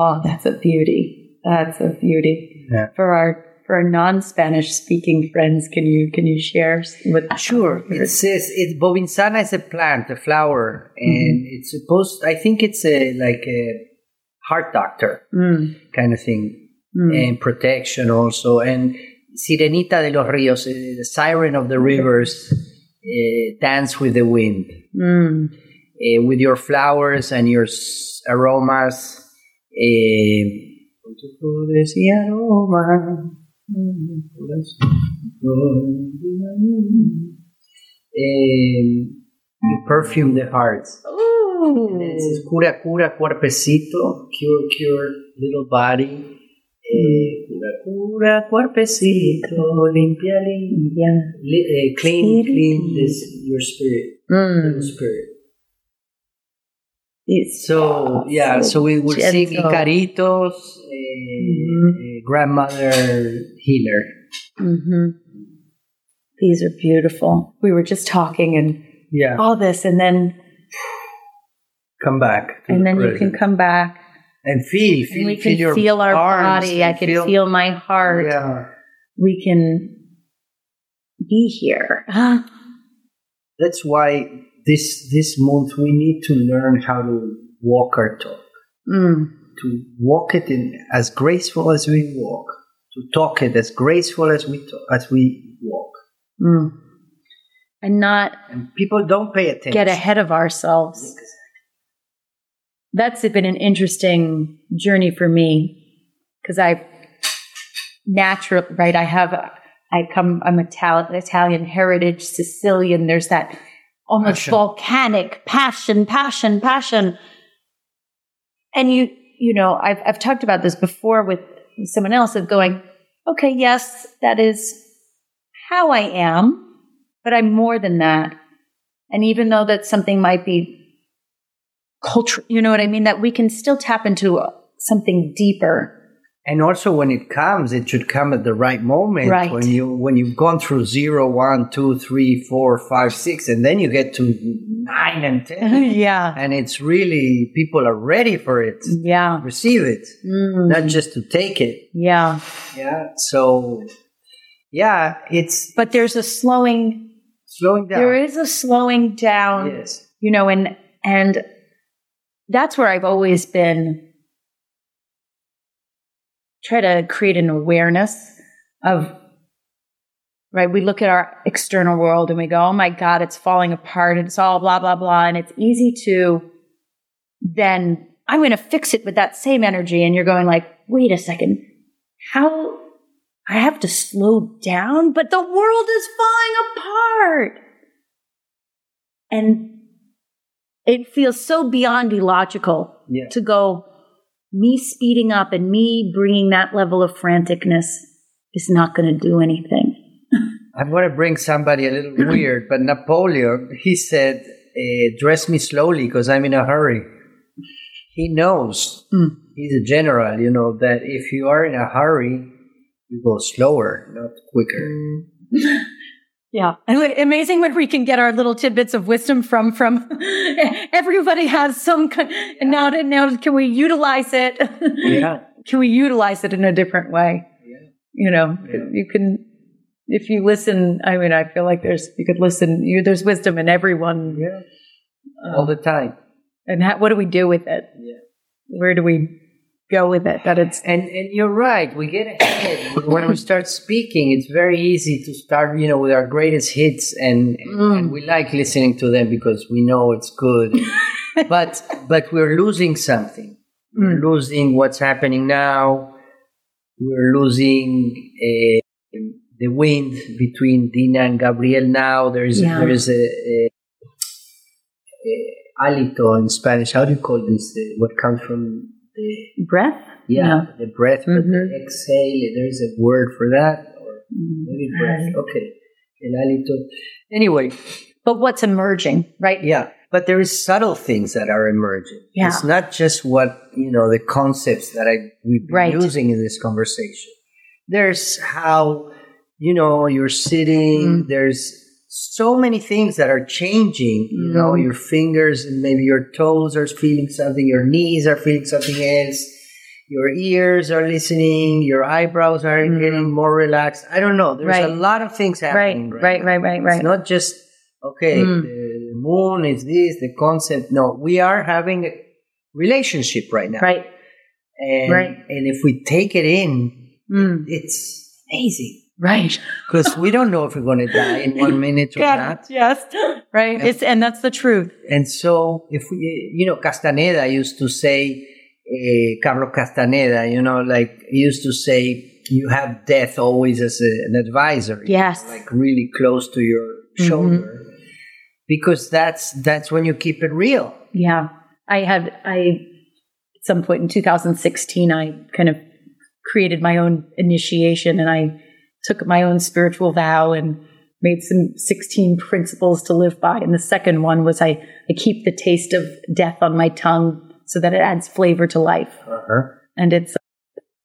Oh, that's a beauty. That's a beauty. Yeah. For our for our non-Spanish speaking friends, can you can you share what Sure. It says it bobinsana is a plant, a flower, and it's supposed. I think it's a like a heart doctor Mm, kind of thing, mm. and protection also. And Sirenita de los Ríos, uh, the siren of the rivers, uh, dance with the wind, Mm. uh, with your flowers and your s- aromas. Uh, con tus flores y aromas. Um, you perfume the hearts. It says, cura, cura, cuerpecito, cure, cure, little body. Eh, cura, cura, cuerpecito, limpia, limpia. Li- eh, clean, clean this, your spirit, Mm. little spirit. It's So, yeah, so we sing Gentle. Icaritos, eh, eh, grandmother healer. hmm These are beautiful. We were just talking and Yeah, all this, and then come back. and the then you can come back, and feel, feel, and we feel can your feel our body. I can feel, my heart. Yeah. We can be here. That's why this this month we need to learn how to walk our talk. Mm. To walk it in as graceful as we walk. To talk it as graceful as we talk, as we walk. Mm. And not And people don't pay attention. get ahead of ourselves. That's been an interesting journey for me because I natural right. I have I come I'm Italian Italian heritage Sicilian. There's that almost Passion. volcanic passion, passion, passion. And you you know I've I've talked about this before with someone else of going okay yes that is how I am, but I'm more than that. And even though that something might be culture, you know what I mean? That we can still tap into something deeper. And also, when it comes, it should come at the right moment. Right. When you when you've gone through zero, one, two, three, four, five, six, and then you get to nine and ten, yeah. and it's really people are ready for it. Yeah. Receive it, Mm. not just to take it. Yeah. Yeah. So, yeah, it's But there's a slowing, slowing down. there is a slowing down, Yes. you know, and, and that's where I've always been try to create an awareness of right we look at our external world and we go oh my god it's falling apart it's all blah blah blah. And it's easy to then i'm going to fix it with that same energy. And you're going like wait a second. How i have to slow down but the world is falling apart. And it feels so beyond illogical Yeah. to go me speeding up and me bringing that level of franticness is not going to do anything I'm going to bring somebody a little weird, but Napoleon, he said, eh, dress me slowly because I'm in a hurry. He knows, Mm. he's a general, you know, that if you are in a hurry, you go slower, not quicker. Yeah. And amazing when we can get our little tidbits of wisdom from, from everybody has some, kind, and now, to- now can we utilize it? Yeah. can we utilize it in a different way? Yeah. You know, you can, if you listen, I mean, I feel like there's, you could listen, you, there's wisdom in everyone. Yeah. Uh, All the time. and ha- what do we do with it? Yeah. Where do we go with it? That it's, And and you're right. We get ahead when we start speaking. It's very easy to start, you know, with our greatest hits, and Mm. and we like listening to them because we know it's good. but but we're losing something. We're Mm. losing what's happening now. We're losing uh, the wind between Dina and Gabriel now. There's Yeah. there's a, a, a hálito in Spanish. How do you call this? The, what comes from breath? yeah, the breath, but the Mhm. exhale. There's a word for that, or Mm. maybe breath. Okay, el hálito. Anyway, But what's emerging, right? yeah, but there is subtle things that are emerging. Yeah. It's not just what you know the concepts that I we've been Right. using in this conversation. There's how you know you're sitting. Mm. There's so many things that are changing. You know, Mm. your fingers and maybe your toes are feeling something. Your knees are feeling something else. Your ears are listening. Your eyebrows are Mm. getting more relaxed. I don't know. There's a lot of things Right, happening. right, right, right, It's right. not just okay. Mm. The moon is this. The concept. No, we are having a relationship right now. Right. And, Right. And if we take it in, Mm. it's amazing Right. because we don't know if we're going to die in one minute or not. yes. Right. It's and that's the truth. And so, if we, you know, Castaneda used to say, eh, Carlos Castaneda, you know, like he used to say, you have death always as a, an advisor. Yes. like really close to your Mhm. shoulder, because that's that's when you keep it real. Yeah. I had I at some point in 2016 I kind of created my own initiation and I took my own spiritual vow and made some 16 principles to live by and the second one was I I keep the taste of death on my tongue so that it adds flavor to life. Uh-huh. and it's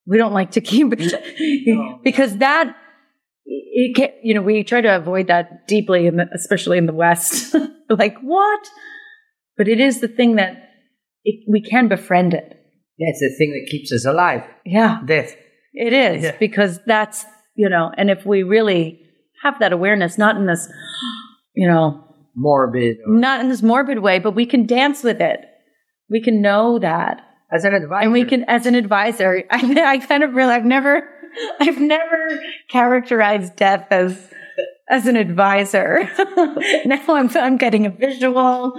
we don't like to keep it because that it can, you know we try to avoid that deeply in the, especially in the west like what but it is the thing that it, we can befriend it Yeah, it's the thing that keeps us alive. yeah Death. it is Yeah. because that's you know and if we really have that awareness not in this you know Morbid. or- not in this morbid way but we can dance with it. We can know that. As an advisor. and we can as an advisor i, I kind of really i've never i've never characterized death as as an advisor. Now i'm i'm getting a visual.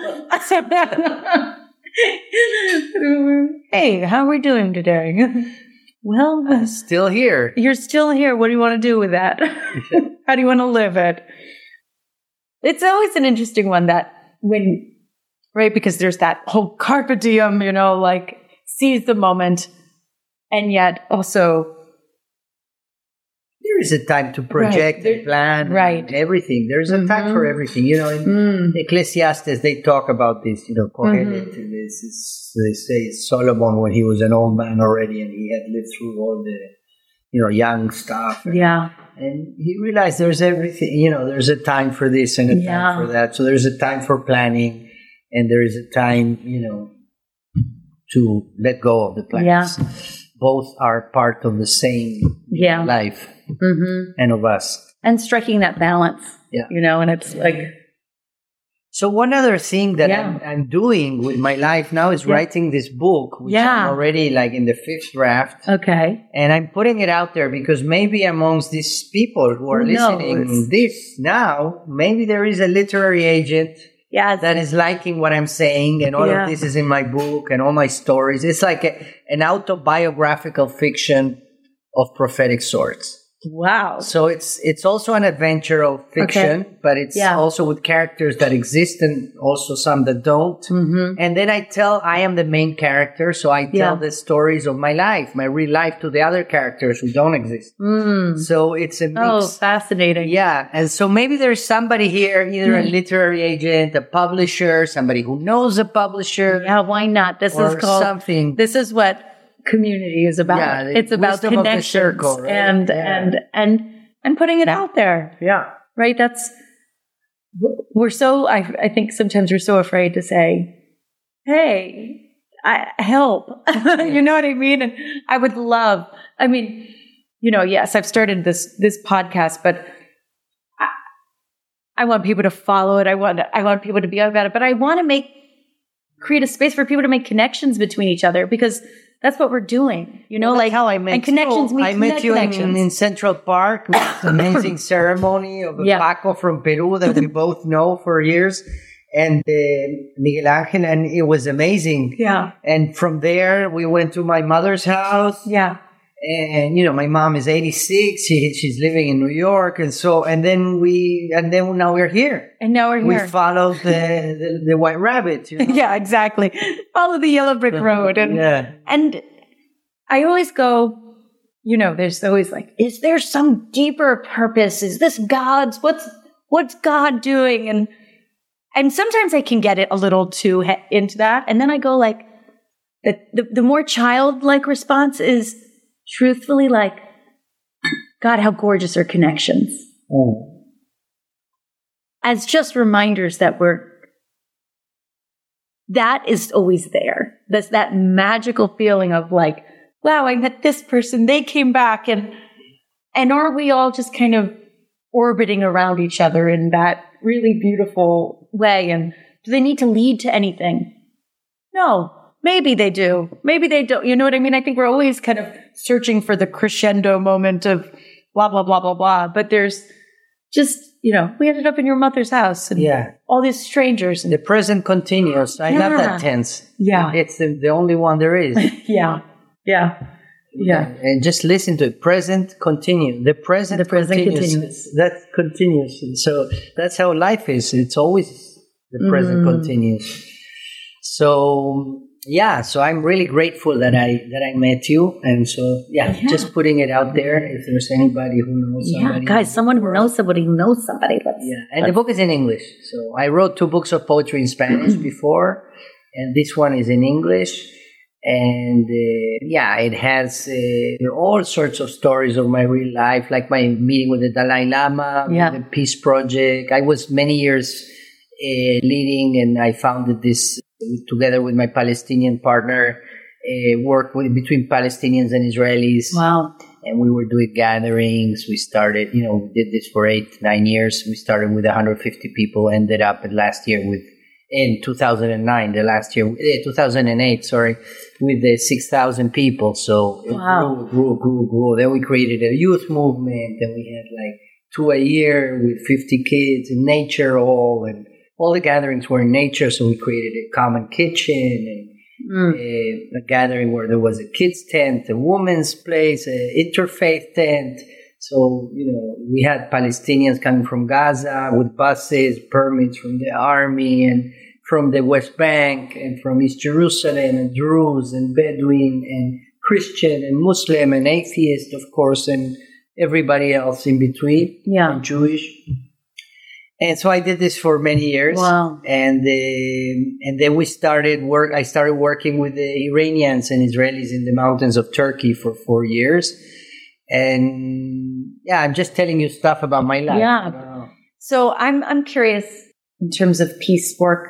Hey how are we doing today well Still here. you're still here. What do you want to do with that? How do you want to live it? It's always an interesting one that when right because there's that whole carpe diem you know like seize the moment and yet also There is a time to project There- and plan. right. and everything. There's a time for Mhm. everything. You know, in mm, Ecclesiastes, they talk about this. You know, Kohelet. Mm-hmm. This is, they say Solomon when he was an old man already, and he had lived through all the, you know, young stuff. yeah And he realized there's everything. You know, there's a time for this and a Yeah. time for that. So there's a time for planning, and there is a time, you know, to let go of the plans. Yeah. Both are part of the same yeah life hmm and of us. and striking that balance Yeah. you know and it's like So one other thing that Yeah. I'm, I'm doing with my life now is Yeah. writing this book, which Yeah. I'm already like in the fifth draft, okay and I'm putting it out there because maybe amongst these people who are Who listening this now, maybe there is a literary agent yeah that is liking what I'm saying, and all Yeah. of this is in my book and all my stories. It's like a, an autobiographical fiction of prophetic sorts. Wow So it's it's also an adventure of fiction, but it's Yeah. also with characters that exist and also some that don't. hmm And then I tell I am the main character, so I tell Yeah. the stories of my life, my real life, to the other characters who don't exist. mm. So it's a mix. oh fascinating Yeah, and so maybe there's somebody here, either a Mm. literary agent, a publisher, somebody who knows a publisher, yeah why not this is called something. this is what community is about. Yeah, it's about wisdom of the connections circle, right? and Yeah. and and and putting it out there. yeah, right? That's, we're so, I, I think sometimes we're so afraid to say, hey, I, help. you know what I mean? And I would love, I mean, you know, yes, I've started this, this podcast, but I, I want people to follow it. I want, I want people to be about it, but I want to make, create a space for people to make connections between each other because that's what we're doing, you know, Well, like how I met and connections you. I met you in, in Central Park. Amazing ceremony of Yeah. Paco from Peru that we both know for years, and uh, Miguel Angel, and it was amazing. yeah, And from there, we went to my mother's house. yeah, and you know my mom is 86 she, she's living in new york and so and then we and then now we're here and now we're here we here. followed the, the the white rabbit you know? yeah, exactly. Follow the yellow brick uh-huh. road, and yeah and I always go, you know, there's always like, is there some deeper purpose? Is this God's? What's what's God doing? And and sometimes I can get it a little too he- into that, and then I go like, the the, the more childlike response is truthfully like, God, how gorgeous are connections Oh. as just reminders that we're that is always there. That's that magical feeling of like, wow, I met this person, they came back and and aren't we all just kind of orbiting around each other in that really beautiful way? And do they need to lead to anything? No. Maybe they do. Maybe they don't. You know what I mean? I think we're always kind of searching for the crescendo moment of blah, blah, blah, blah, blah. But there's just, you know, we ended up in your mother's house and yeah all these strangers. And the present continues. i love that tense yeah. it's the, the only one there is Yeah. Yeah. Yeah. and just listen to it present continue the present, The present continues. continues. that continues And so that's how life is it's always the present Mm. continues so yeah so i'm really grateful that i that i met you and so yeah, Yeah. just putting it out there if there's anybody who knows Yeah. somebody Guys, someone who knows somebody who knows somebody. Let's, yeah and the book is in english so i wrote two books of poetry in spanish before and this one is in english and uh, yeah it has uh, all sorts of stories of my real life like my meeting with the dalai lama Yeah. the peace project i was many years uh, leading and i founded this together with my palestinian partner uh, work with, between palestinians and israelis Wow. and we were doing gatherings. We started, you know, we did this for eight, nine years. We started with 150 people, ended up at last year with, in 2009, the last year, eh, 2008, sorry, with the 6,000 people. So it Wow. grew, grew, grew, grew. Then we created a youth movement, and we had like two a year with 50 kids in nature all, and all the gatherings were in nature. So we created a common kitchen and Mm. a, a gathering where there was a kids tent, a women's place, a interfaith tent. So you know we had Palestinians coming from Gaza with buses, permits from the army, and from the West Bank, and from East Jerusalem, and Druze, and Bedouin, and Christian, and Muslim, and atheist, of course, and everybody else in between, Yeah. and Jewish. And so I did this for many years Wow. and uh, and then we started work. I started working with the Iranians and Israelis in the mountains of Turkey for four years, and yeah, I'm just telling you stuff about my life. Yeah. So I'm I'm curious in terms of peace work,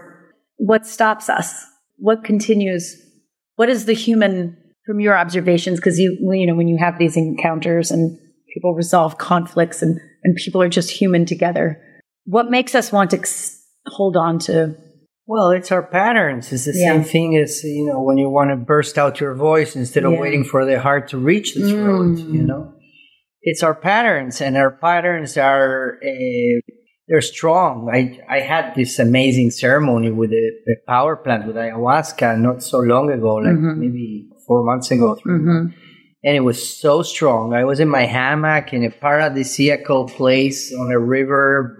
what stops us? What continues? What is the human from your observations? Because you you know when you have these encounters and people resolve conflicts and and people are just human together. What makes us want to hold on to? Well, it's our patterns. It's the Yeah. same thing as you know when you want to burst out your voice instead of Yeah. waiting for the heart to reach the throat. Mm. You know, it's our patterns, and our patterns are. Uh, they're strong. I, I had this amazing ceremony with the, the power plant with ayahuasca not so long ago, like Mhm. maybe four months ago. three Mm-hmm. and it was so strong. I was in my hammock in a paradisiacal place on a river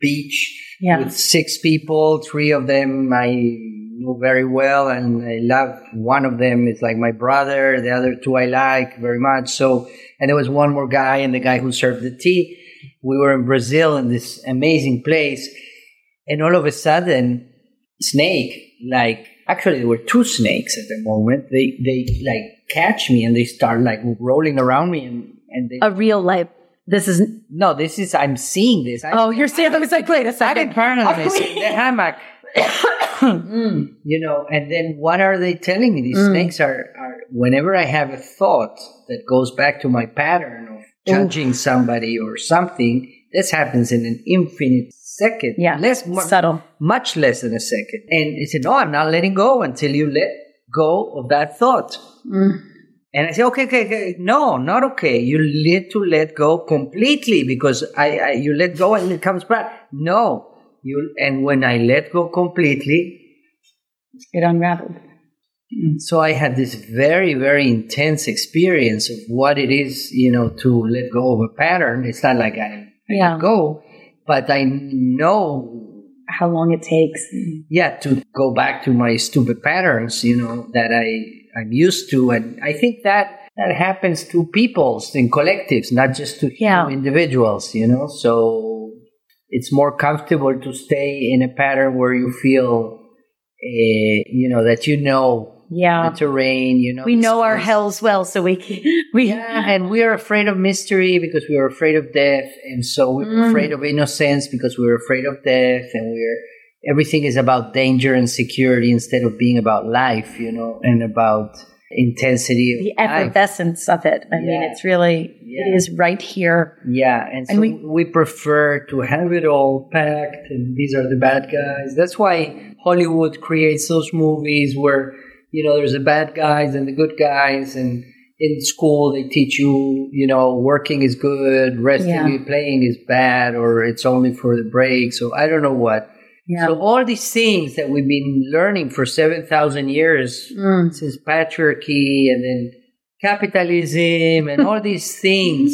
beach Yeah. with six people. Three of them I knew very well, and I love one of them is like my brother. The other two I like very much. So, and there was one more guy, and the guy who served the tea. We were in Brazil in this amazing place, and all of a sudden, snake like actually there were two snakes at the moment. They they like catch me and they start like rolling around me and and they A real life this is, No, this is I'm seeing this. I, oh, you're saying, I was like, wait a second. paralysis Oh, in the hammock. Mm, you know, and then what are they telling me? These Mm. snakes are, are, whenever I have a thought that goes back to my pattern of judging somebody or something, this happens in an infinite second. Yeah. Less, mu- Subtle. much less than a second. And he said, no, I'm not letting go until you let go of that thought. Mm. And I say, okay, okay, okay. No, not okay. You need to let go completely because I, I you let go and it comes back. No, you. And when I let go completely, It unraveled. Mm. so I had this very, very intense experience of what it is, you know, to let go of a pattern. It's not like I, I Yeah. go, but I know How long it takes. yeah to go back to my stupid patterns you know that i i'm used to and i think that that happens to peoples in collectives not just to Yeah. individuals you know so it's more comfortable to stay in a pattern where you feel uh, you know that you know Yeah. the terrain you know We know our hells well, so we can, we, Yeah, and we are afraid of mystery because we are afraid of death, and so we're Mm. afraid of innocence because we're afraid of death, and we're everything is about danger and security instead of being about life, you know, and about intensity. Of the life. effervescence of it. I mean, it's really, Yeah. it is right here. Yeah, and so And we, we- prefer to have it all packed, and these are the bad guys. That's why Hollywood creates those movies where you know there's the bad guys and the good guys, and in school they teach you, you know, working is good, resting, Yeah. playing is bad, or it's only for the break. So I don't know what. Yeah. So all these things that we've been learning for seven thousand years Mm. since patriarchy and then capitalism and all these things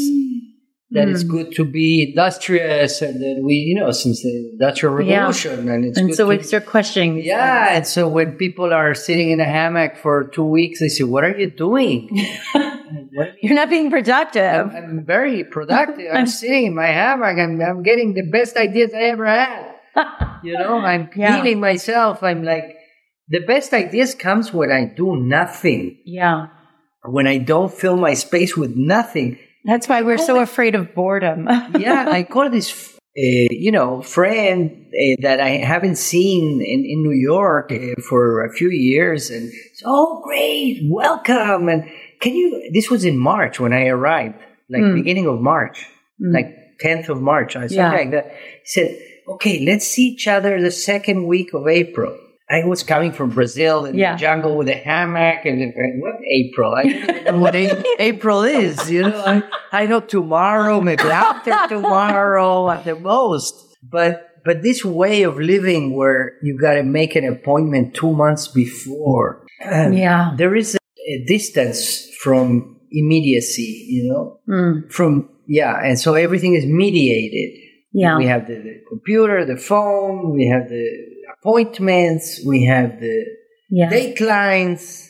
that it's Mm. good to be industrious and then we you know since the industrial Yeah. revolution and it's And good so we start questioning. yeah and so when people are sitting in a hammock for two weeks they say what are you doing you- You're not being productive. I'm, I'm very productive i'm sitting in my hammock I'm, I'm getting the best ideas i ever had you know i'm Yeah. healing myself i'm like the best ideas comes when i do nothing yeah. when i don't fill my space with nothing That's why we're so afraid of boredom. yeah, I call this, uh, you know, friend uh, that I haven't seen in, in New York uh, for a few years, and it's, oh, great, welcome. And can you? This was in March when I arrived, like Mm. beginning of March, Mm. like tenth of March, or something Yeah. like that. He said, okay, let's see each other the second week of April. I was coming from Brazil in Yeah. the jungle with a hammock and what April? I don't know what April is. You know, I, I know tomorrow, maybe after tomorrow at the most. But but this way of living where you got to make an appointment two months before, um, yeah. there is a, a distance from immediacy. You know, Mm. from yeah, and so everything is mediated. Yeah. We have the, the computer, the phone, we have the appointments, we have the Yeah. datelines.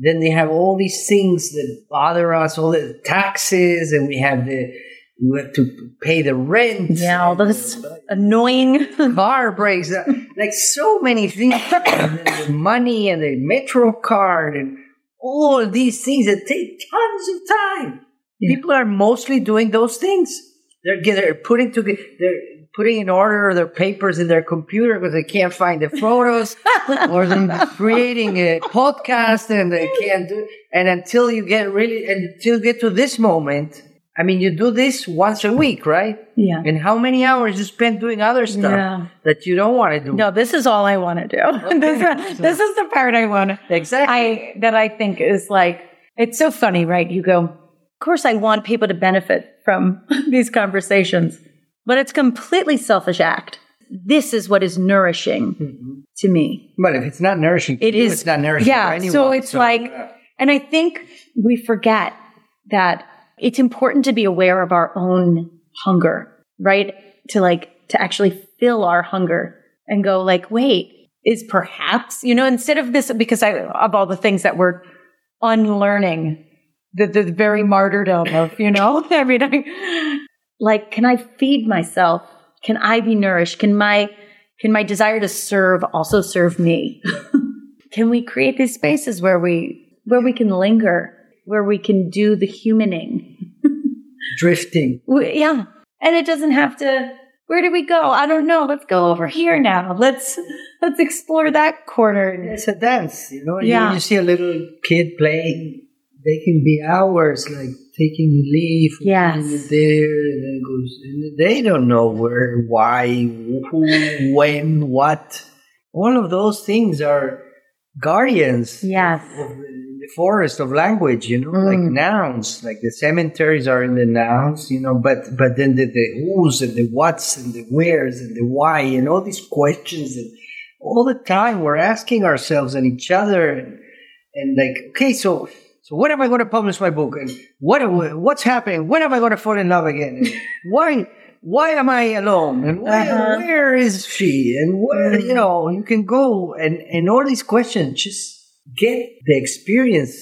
Then they have all these things that bother us, all the taxes, and we have the we have to pay the rent. Yeah. All those annoying. car breaks, uh, like so many things, and then the money and the metro card and all these things that take tons of time. Yeah. People are mostly doing those things. They're they're putting together, they're putting in order their papers in their computer because they can't find the photos, or they're creating a podcast and they can't do. And until you get really, until you get to this moment, I mean, you do this once a week, right? yeah. And how many hours you spend doing other stuff Yeah. that you don't want to do? No, this is all I want to do. this, this is the part I want to. Exactly. I that I think is like it's so funny, right? You go, of course I want people to benefit from these conversations, but it's completely selfish act. This is what is nourishing mm-hmm. to me. but if it's not nourishing, It to you, is It's not nourishing. Yeah, for anyone. so it's like and I think we forget that it's important to be aware of our own hunger, right? To like to actually fill our hunger and go like, wait, is perhaps, you know, instead of this because I of all the things that we're unlearning, the the very martyrdom of, you know, I mean, I, like, can I feed myself? Can I be nourished? Can my can my desire to serve also serve me? can we create these spaces where we where we can linger, where we can do the humaning? drifting. W- Yeah. And it doesn't have to where do we go? I don't know. Let's go over here now. Let's let's explore that corner. It's a dance, you know. Yeah. You, you see a little kid playing. They can be hours, like taking leave Yes. there, and then goes. And they don't know where, why, who, when, what. All of those things are guardians Yes. of the forest of language, you know, like Mm. nouns, like the cemeteries are in the nouns, you know, but but then the, the who's and the what's and the where's and the why and all these questions and all the time we're asking ourselves and each other and, and like, okay, so so when am I going to publish my book and what what's happening? When am I going to fall in love again? And why? Why am I alone? And where, Uh-huh. where is she? And where, you know, you can go and, and all these questions just get the experience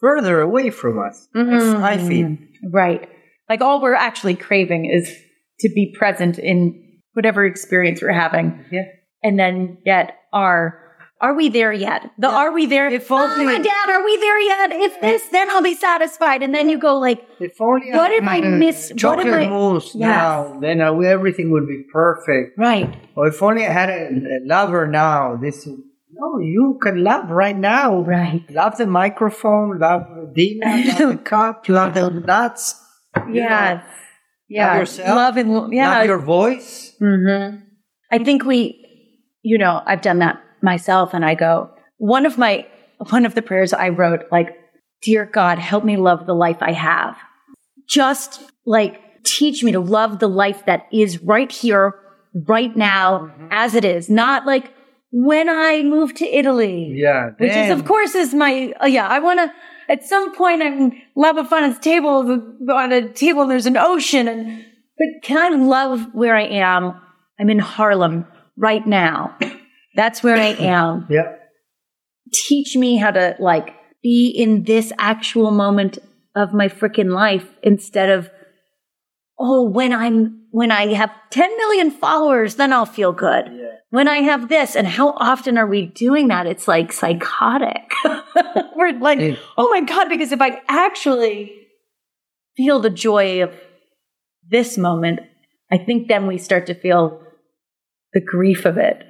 further away from us. Mhm. I feel. Right. Like all we're actually craving is to be present in whatever experience we're having. Yeah. And then yet are are we there yet? The are we there? If Mom only- and dad, are we there yet? If this, then I'll be satisfied. And then you go like, If only What I if I miss- what if I- mousse Yes. now, then everything would be perfect. right. Or if only I had a, a lover now, this. No, you can love right now. Right. Love the microphone, love Dina, love the cup, love the nuts, Yes. Yeah. yourself, Love and yeah. love your voice. Mm-hmm. I think we, you know, I've done that myself, and I go. One of my one of the prayers I wrote, like, "Dear God, help me love the life I have. Just like teach me to love the life that is right here, right now, as it is. Not like when I move to Italy, Yeah, which is of course is my uh, yeah. I want to. At some point, I'm La Befana's table on a table. and There's an ocean, and but can I love where I am? I'm in Harlem right now. That's where I am. Yeah. Teach me how to like be in this actual moment of my freaking life instead of oh when I'm when I have 10 million followers, then I'll feel good. yeah. When I have this, and how often are we doing that? It's like psychotic. We're like, oh my God, because if I actually feel the joy of this moment, I think then we start to feel the grief of it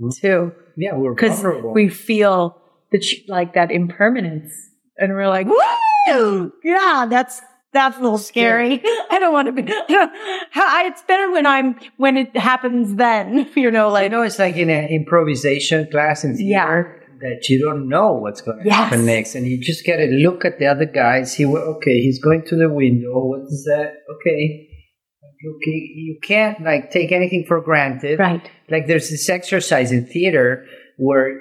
Mm-hmm. too. Yeah, we're Because vulnerable. we feel the ch- like that impermanence, and we're like, woo, yeah, that's that's a little scary. I don't want to be. How- It's better when I'm when it happens. Then you know, I like know it's like in an improvisation class in Yeah. that you don't know what's going to Yes. happen next, and you just got to look at the other guy, see what. Okay, he's going to the window. What is that? Okay, okay. You can't like take anything for granted. right, Like there's this exercise in theater where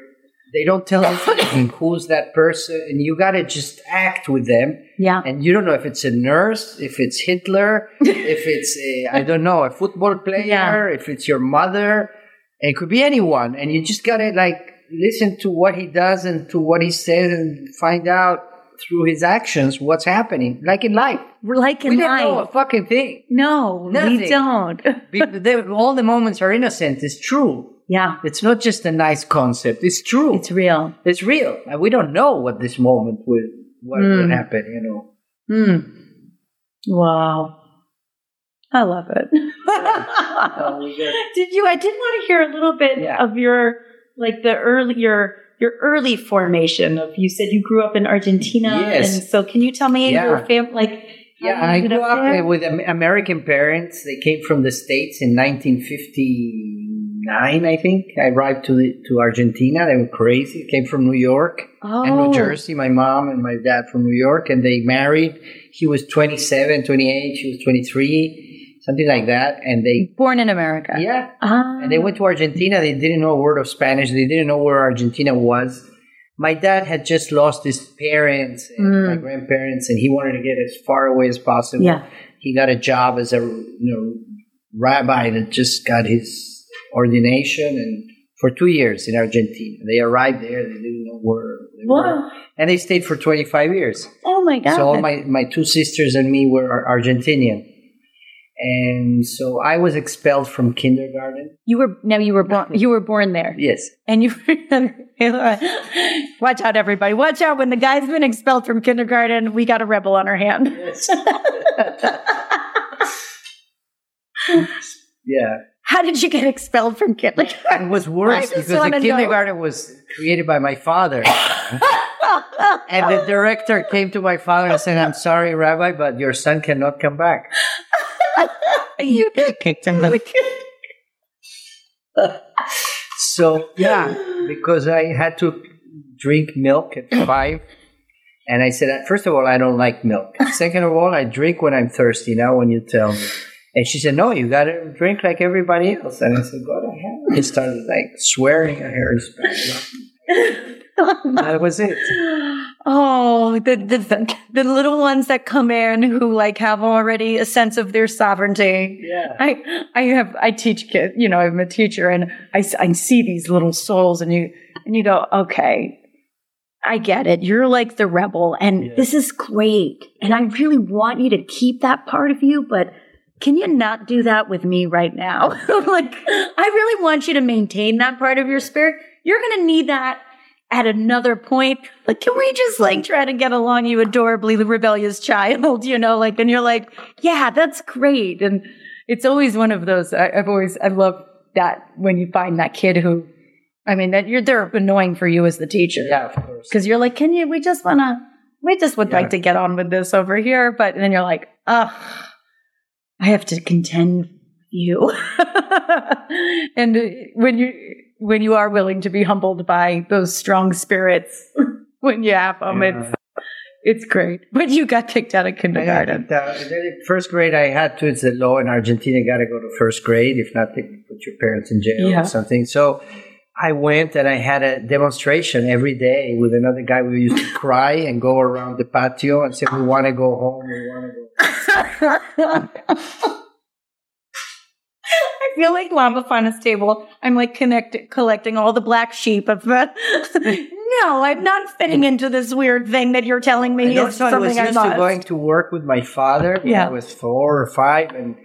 they don't tell you who's that person, and you got to just act with them. yeah, And you don't know if it's a nurse, if it's Hitler, if it's a, I don't know, a football player, Yeah. if it's your mother. It could be anyone. And you just gotta like listen to what he does and to what he says and find out through his actions what's happening. Like in life. like in we don't know a life. fucking thing. No, we don't. All the moments are innocent. It's true. yeah, It's not just a nice concept. It's true. it's real. It's real. And we don't know what this moment will, what will Mm. happen, you know. Hmm. Wow. I love it. did you? I did want to hear a little bit Yeah. of your like the earlier your early formation of you said you grew up in Argentina Yes. and so can you tell me Yeah. your family like Yeah, I grew up there? uh, with American parents. They came from the States in 1959, I think. I arrived to the, to Argentina. They were crazy. Came from New York and Oh. New Jersey. My mom and my dad from New York, and they married. He was 27, 28. She was 23, something like that. And they, born in America. yeah, Ah. and they went to Argentina. They didn't know a word of Spanish. They didn't know where Argentina was. My dad had just lost his parents and Mm. my grandparents, and he wanted to get as far away as possible. Yeah. He got a job as a you know rabbi that just got his ordination, and for two years in Argentina. They arrived there. They didn't know where they were, Wow. and they stayed for twenty five years. Oh my god. So all my, my two sisters and me were Argentinian. And so I was expelled from kindergarten. you were now you were born you were born there. Yes. And you Watch out, everybody. Watch out. When the guy's been expelled from kindergarten, we got a rebel on our hand. Yes. yeah. How did you get expelled from kindergarten? It was worse because the wanna know. kindergarten was created by my father. and the director came to my father and said, I'm sorry, Rabbi, but your son cannot come back. you kicked him. So, yeah, because I had to drink milk at five. And I said, first of all, I don't like milk. Second of all, I drink when I'm thirsty, not when you tell me. And she said, no, you got to drink like everybody else. And I said, God, I have. I started like swearing at her. That was it. Oh, the, the the little ones that come in who like have already a sense of their sovereignty. Yeah. I I have I teach kids, you know, I'm a teacher, and I, I see these little souls, and you and you go, okay, I get it. You're like the rebel, and Yeah. this is great, and I really want you to keep that part of you, but. Can you not do that with me right now? like, I really want you to maintain that part of your spirit. You're going to need that at another point. Like, can we just like try to get along, you adorably rebellious child? You know, like, and you're like, yeah, that's great. And it's always one of those. I, I've always, I love that when you find that kid who, I mean, that you're they're annoying for you as the teacher Yeah, of course. because you're like, can you? We just wanna, we just would Yeah. like to get on with this over here, but then you're like, ugh, I have to contend with you. and uh, when you when you are willing to be humbled by those strong spirits, when you have them, Yeah. it's it's great. But you got kicked out of got kindergarten. kicked out. And then in first grade, I had to. It's the law in Argentina. You got to go to first grade. If not, they put your parents in jail Yeah. or something. So I went and I had a demonstration every day with another guy. We used to cry and go around the patio and say, "We want to go home. We want to go." I feel like La Befana's table. I'm like connect, collecting all the black sheep of that. no, I'm not fitting into this weird thing that you're telling me is also, I was something I used to going to work with my father when Yeah. I was four or five, and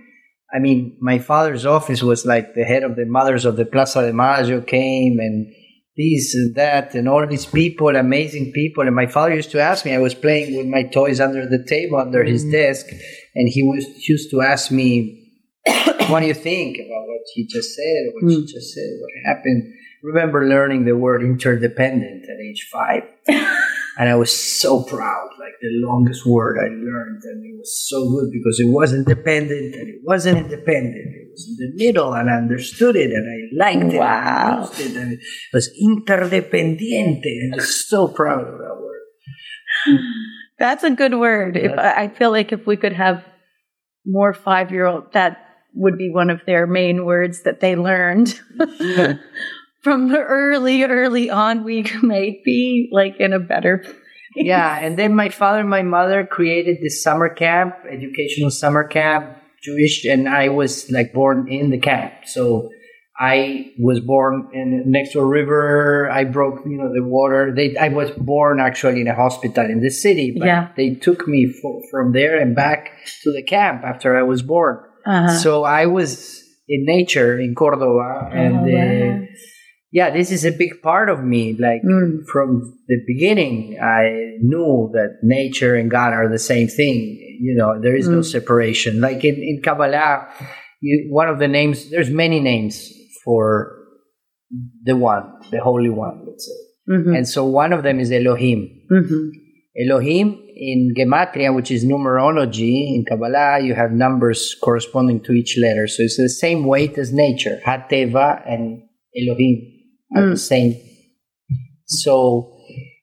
I mean, my father's office was like the head of the mothers of the Plaza de Mayo came, and this and that, and all these people, amazing people. And my father used to ask me. I was playing with my toys under the table, under his Mm. desk, and he was used to ask me, "What do you think about what he just said? What she Mm. just said? What happened?" Remember learning the word interdependent at age five. And I was so proud, like the longest word I learned, and it was so good because it wasn't dependent and it wasn't independent. It was in the middle, and I understood it, and I liked it. Wow. I it, and it was interdependiente, and I was so proud of that word. That's a good word. If That's- I feel like if we could have more five year old, that would be one of their main words that they learned. From the early, early on, we might be like in a better place. yeah, and then my father and my mother created this summer camp, educational summer camp, Jewish, and I was like born in the camp. So I was born in next to a river. I broke, you know, the water. They, I was born actually in a hospital in the city, but Yeah. they took me from there and back to the camp after I was born. Uh-huh. So I was in nature in Cordoba, and Oh, uh, wow. yeah, this is a big part of me. Like Mm. from the beginning, I knew that nature and God are the same thing. You know, there is no Mm. separation. Like in, in Kabbalah, you, one of the names, there's many names for the one, the Holy One, let's say. Mhm. And so one of them is Elohim. Mhm. Elohim in Gematria, which is numerology, in Kabbalah, you have numbers corresponding to each letter. So it's the same weight as nature. Hateva and Elohim are Mm. the same. So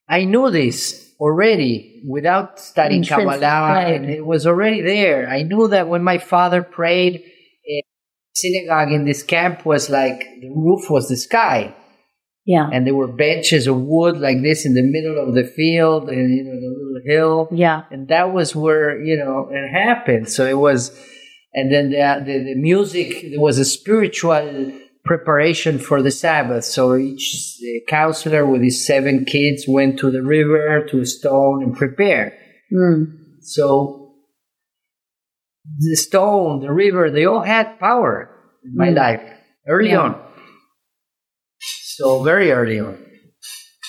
I knew this already without studying Intrinsic, Kabbalah, right. and it was already there. I knew that when my father prayed, in synagogue in this camp was like the roof was the sky Yeah. and there were benches of wood like this in the middle of the field and you know the little hill Yeah. and that was where you know it happened so it was and then the, the, the music there was a spiritual preparation for the sabbath so each counselor with his seven kids went to the river to a stone and prepare Mm. so the stone the river they all had power in my Mm. life early Yeah. on so very early on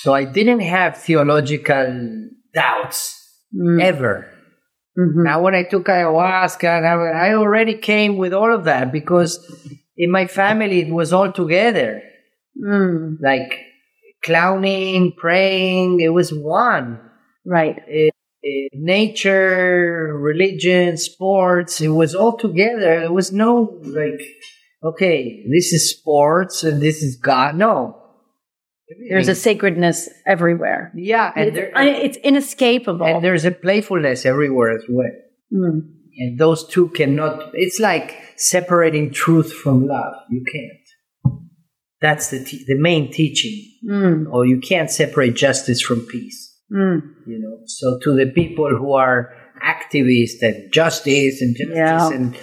So I didn't have theological doubts Mm. ever. Mhm. Now, when I took ayahuasca, and I, I already came with all of that because in my family it was all together, Mm. like clowning, praying. It was one. Right. Eh, eh, nature, religion, sports. It was all together. There was no like, okay, this is sports and this is God. No. There's a sacredness everywhere. yeah, and, It's, there, it's inescapable. and there's a playfulness everywhere as well. Mm. And those two cannot, it's like separating truth from love. You can't. That's the, te- the main teaching. Mm. Or you can't separate justice from peace. Mm. You know, so to the people who are activists and justice and justice Yeah. and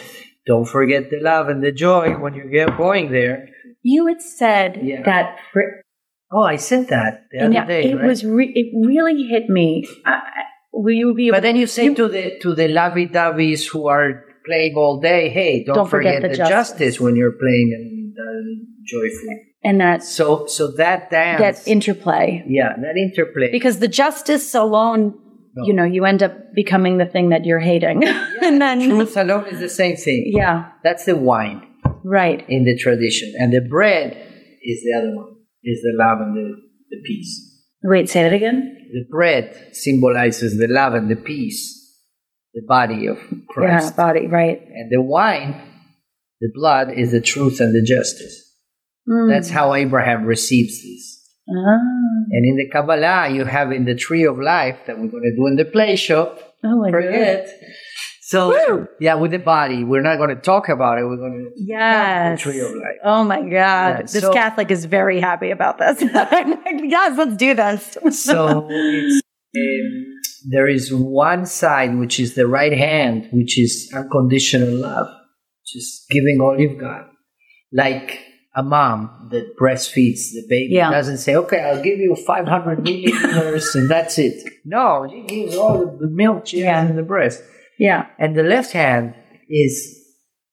don't forget the love and the joy when you get going there. You had said Yeah. that for, Oh, I said that the other day. it right? was re- it really hit me. I- will you be but then you say you- to the to the lovey-doveys who are playing all day, hey, don't, Don't forget forget, the the, justice. justice. when you're playing and uh, joyful. and that So so that dance, that interplay yeah, that interplay. because the justice alone, No. you know, you end up becoming the thing that you're hating, and then truth alone is the same thing. yeah, That's the wine right, in the tradition, and the bread is the other one. Is the love and the, the peace. wait, say that again. The bread symbolizes the love and the peace, the body of Christ. Yeah, body, right. And the wine, the blood, is the truth and the justice. Mm. That's how Abraham receives this. Ah. And in the Kabbalah, you have in the tree of life that we're going to do in the playshop. Oh my god. Forget. So, yeah, with the body, we're not going to talk about it. We're going to Yes. the tree of life. Oh my God. Yeah, this so- Catholic is very happy about this. I'm like, yes, let's do this. So it's, um, there is one side, which is the right hand, which is unconditional love, just giving all you've got. Like a mom that breastfeeds the baby Yeah. doesn't say, okay, I'll give you 500 milliliters and that's it. No, she gives all the milk she Yeah. has in the breast. yeah. And the left hand is,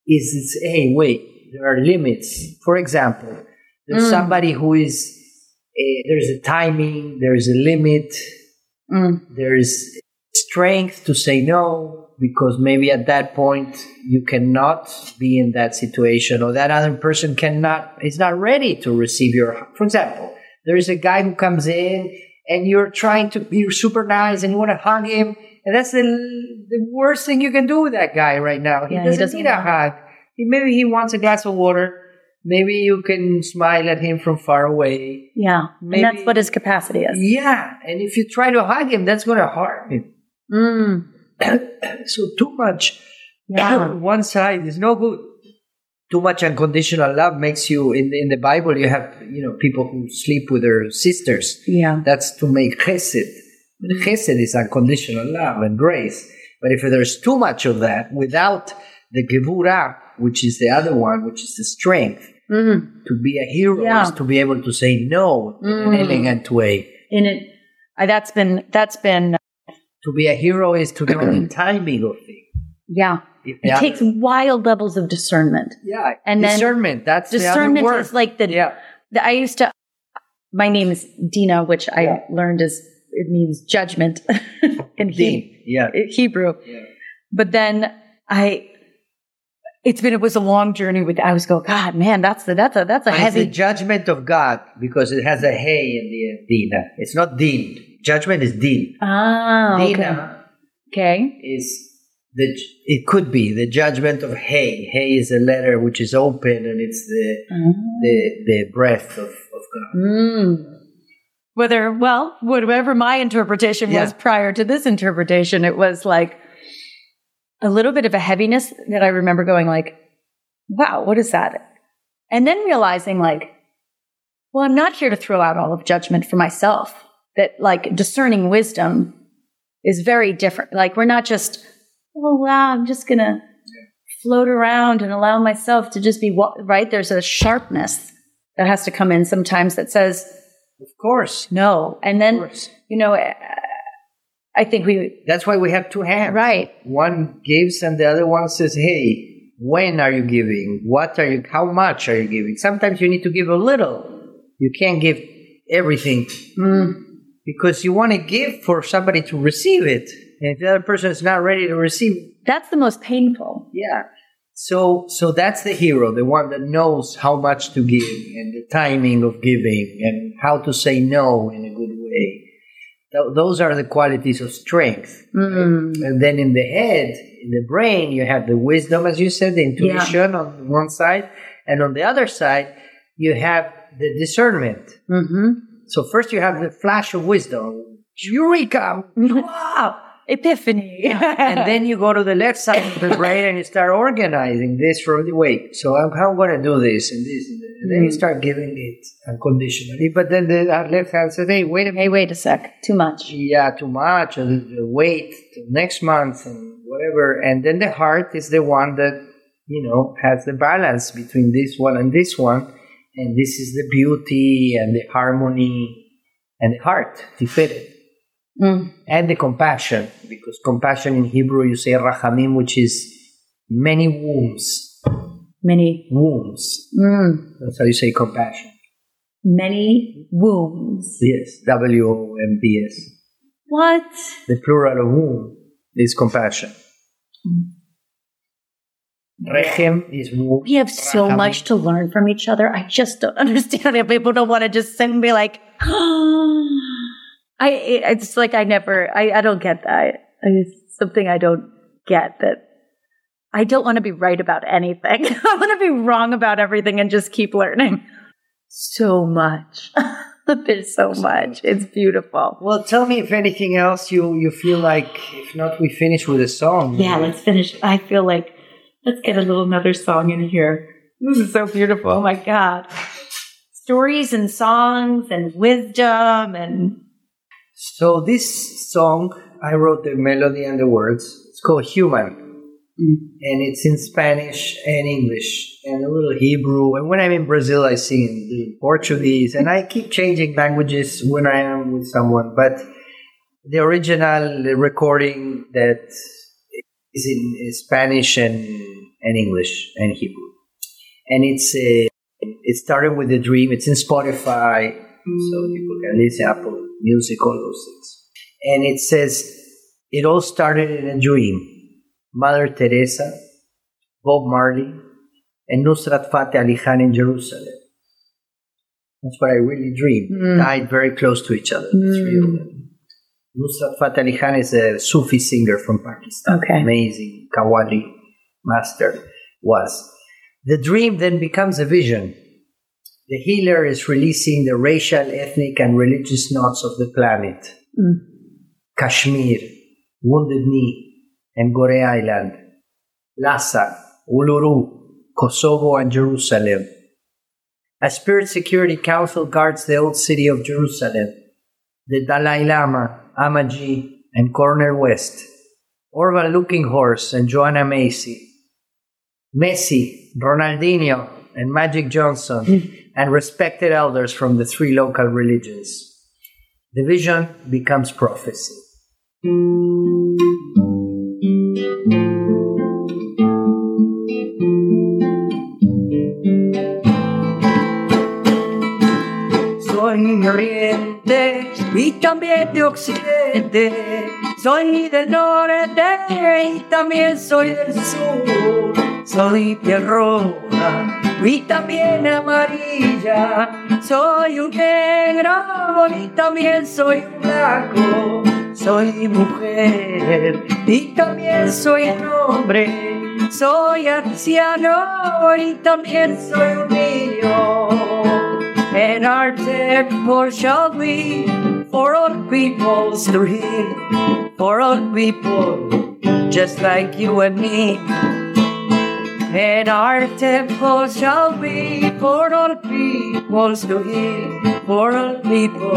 is it's, hey, wait, there are limits. For example, there's Mm. somebody who is, eh, there's a timing, there's a limit, Mm. there's strength to say no because maybe at that point you cannot be in that situation or that other person cannot is not ready to receive your for example there is a guy who comes in and you're trying to be super nice and you want to hug him and that's the, the worst thing you can do with that guy right now he Yeah, doesn't, doesn't need a hug he, maybe he wants a glass of water maybe you can smile at him from far away Yeah. Maybe- and that's what his capacity is. yeah and if you try to hug him that's going to hurt him Mm. so too much Yeah. one side is no good too much unconditional love makes you in in the bible you have you know people who sleep with their sisters Yeah. that's to make chesed But chesed is unconditional love and grace but if there's too much of that without the gevura which is the other one which is the strength Mm. to be a hero Yeah. is to be able to say no in an Mm. elegant way In it, I, that's been, that's been, to be a hero is to know the timing of things yeah. If It the takes wild levels of discernment. Yeah, And then discernment. that's Discernment the other word. is like the, yeah, the, I used to, my name is Dina, which I Yeah. learned is, it means judgment in he, Yeah, Hebrew. yeah. But then I, it's been, it was a long journey with, I was go, God, man, that's the, that's a, that's a And It's heavy, judgment of God because it has a hey in the end. Dina. It's not Dean. Judgment is Dean. ah, okay. Dina Okay. is the. It could be the judgment of hey. Hey is a letter which is open and it's the the the breath of, of God. Mm. Whether, well, whatever my interpretation was prior to this interpretation, it was like a little bit of a heaviness that I remember going like, wow, what is that? And then realizing like, well, I'm not here to throw out all of judgment for myself. That like discerning wisdom is very different. Like we're not just, oh wow, I'm just gonna float around and allow myself to just be right. There's a sharpness that has to come in sometimes that says Of course, no, and then you know, uh, I think we That's why we have two hands. right. One gives and the other one says, "Hey, when are you giving? What are you? How much are you giving?" Sometimes you need to give a little. You can't give everything Mm. Because you want to give for somebody to receive it. And if the other person is not ready to receive, That's the most painful. yeah. So, so that's the hero, the one that knows how much to give and the timing of giving and how to say no in a good way. Th- those are the qualities of strength. Mm. And then in the head, in the brain, you have the wisdom, as you said, the intuition on one side, and on the other side, you have the discernment. hmm So first, you have the flash of wisdom, eureka, mm-hmm. wow, Epiphany. and then you go to the left side of the brain and you start organizing this from the wait. So I'm, how I'm going to do this and this, and, then you mm-hmm. start giving it unconditionally. But then the uh, left hand says, "Hey, wait a minute." hey, wait a sec. Too much. yeah, too much, or the- the wait till next month and whatever. And then the heart is the one that, you know, has the balance between this one and this one. And this is the beauty and the harmony and the heart, tiferet. Mm. And the compassion, because compassion in Hebrew you say rachamim, which is many wombs. Many, Wombs. mm. That's how you say compassion. many wounds. Yes, W O M B S. What? The plural of womb is compassion. Rechem is womb. We have so much to learn from each other. I just don't understand it. People don't want to just sit and be like, I, it's like I never, I, I don't get that. It's something I don't get that I don't want to be right about anything. I want to be wrong about everything and just keep learning so much. Bit so much. It's beautiful. Well, tell me if anything else you, you feel like, if not, we finish with a song. Yeah, let's finish. I feel like let's get a little another song in here. This is so beautiful. Oh my God. Stories and songs and wisdom and So this song, I wrote the melody and the words. It's called Human. Mm. And it's in Spanish and English and a little Hebrew. And when I'm in Brazil, I sing in Portuguese. And I keep changing languages when I am with someone. But the original recording that is in Spanish and, and English and Hebrew. And it's uh, it started with a dream. It's in Spotify, so people can listen Apple Music, all those things. And it says it all started in a dream. Mother Teresa, Bob Marley, and Nusrat Fateh Ali Khan in Jerusalem. That's what I really dreamed. Mm. Died very close to each other. the three of them. Nusrat Fateh Ali Khan is a Sufi singer from Pakistan. Okay. Amazing Qawwali master was. The dream then becomes a vision. The healer is releasing the racial, ethnic, and religious knots of the planet. Mm. Kashmir, Wounded Knee, and Gorée Island, Lhasa, Uluru, Kosovo, and Jerusalem. A Spirit Security Council guards the old city of Jerusalem. The Dalai Lama, Amaji, and Cornel West. Arvol Looking Horse and Joanna Macy. Messi, Ronaldinho, and Magic Johnson, hmm. and respected elders from the three local religions. The vision becomes prophecy. También de Occidente. Soy del norte y también soy del sur. Soy piel roja y también amarilla. Soy un negro y también soy un blanco. Soy mujer y también soy un hombre. Soy anciano y también soy un niño. And our temple shall be for all peoples to heal, for all people just like you and me. And our temple shall be for all peoples to heal, for all people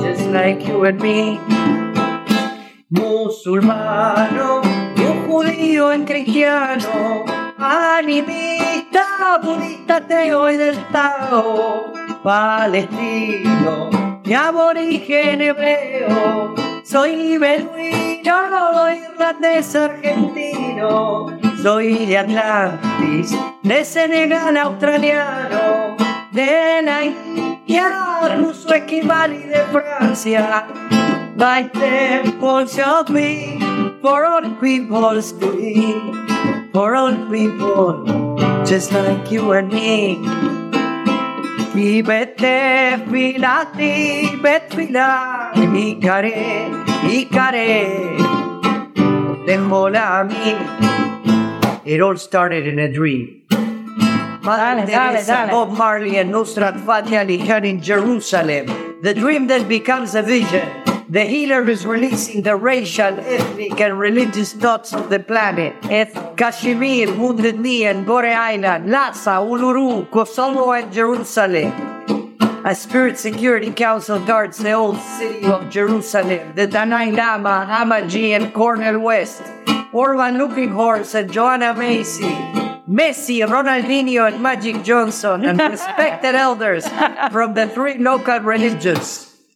just like you and me. Musulmano, un judío en cristiano, animista, budista, ateo y del Tao, palestino, y aborigen hebreo, soy beduino, irlandés argentino, soy de Atlantis, de Senegal australiano, de la chiaro su equivali de Francia. My temple shall be for all people's to for all people just like you and me. Vivete filati, betfila, Icare, Icare, déjola a mí. It all started in a dream. Mother Dale, dale, Teresa, dale. Bob Marley, and Nusrat Fateh Ali Khan in Jerusalem. The dream that becomes a vision. The healer is releasing the racial, ethnic, and religious thoughts of the planet. It's Kashmir, Wounded Knee, and Gorée Island, Lhasa, Uluru, Kosovo, and Jerusalem. A spirit security council guards the old city of Jerusalem, the Dalai Lama, Hamaji, and Cornel West, Arvol Looking Horse, and Joanna Macy, Messi, Ronaldinho, and Magic Johnson, and respected elders from the three local religions.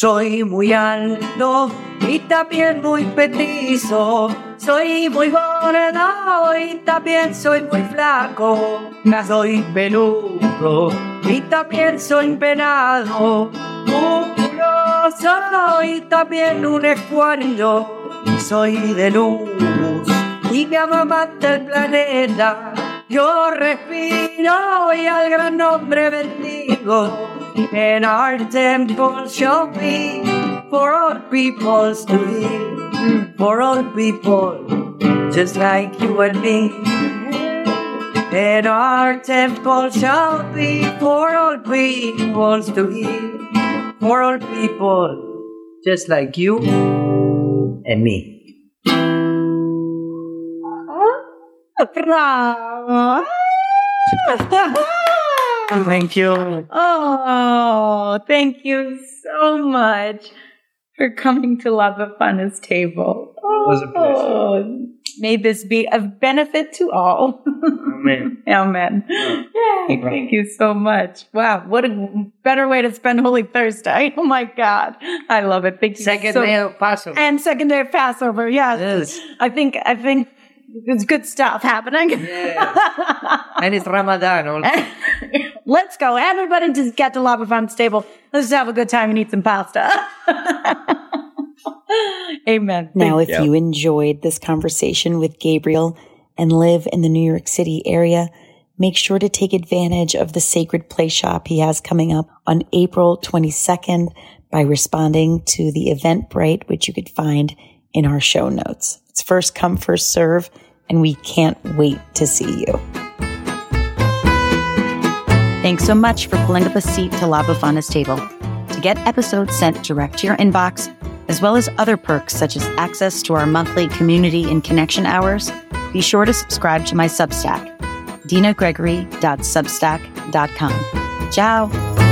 soy muy alto y también muy petizo. Soy muy gordo y también soy muy flaco. Soy peludo y también soy penado. Musculoso y también un escuadrillo. Soy de luz y me amamanta el planeta. Yo respiro y al gran nombre bendigo. And our temple shall be for all peoples to live, for all people, just like you and me. And our temple shall be for all peoples to live, for all people, just like you and me. Bravo. Thank you. Oh, thank you so much for coming to La Befana's table. was a pleasure. Oh, may this be of benefit to all. Amen. Amen. Yay, thank you so much. Wow, what a better way to spend Holy Thursday. Oh my God. I love it. Thank you Second so day of Passover. And second day of Passover, yes. Yes. I think, I think there's good stuff happening. And it's Ramadan also. Let's go. Everybody just get to La Befana's table. Let's have a good time and eat some pasta. Amen. Now, if you enjoyed this conversation with Gabriel and live in the New York City area, make sure to take advantage of the Sacred Playshop he has coming up on April 22nd by responding to the Eventbrite, which you could find in our show notes. It's first come, first serve, and we can't wait to see you. Thanks so much for pulling up a seat to La Befana's table. To get episodes sent direct to your inbox, as well as other perks such as access to our monthly community and connection hours, be sure to subscribe to my Substack, dinagregory.substack.com. Ciao!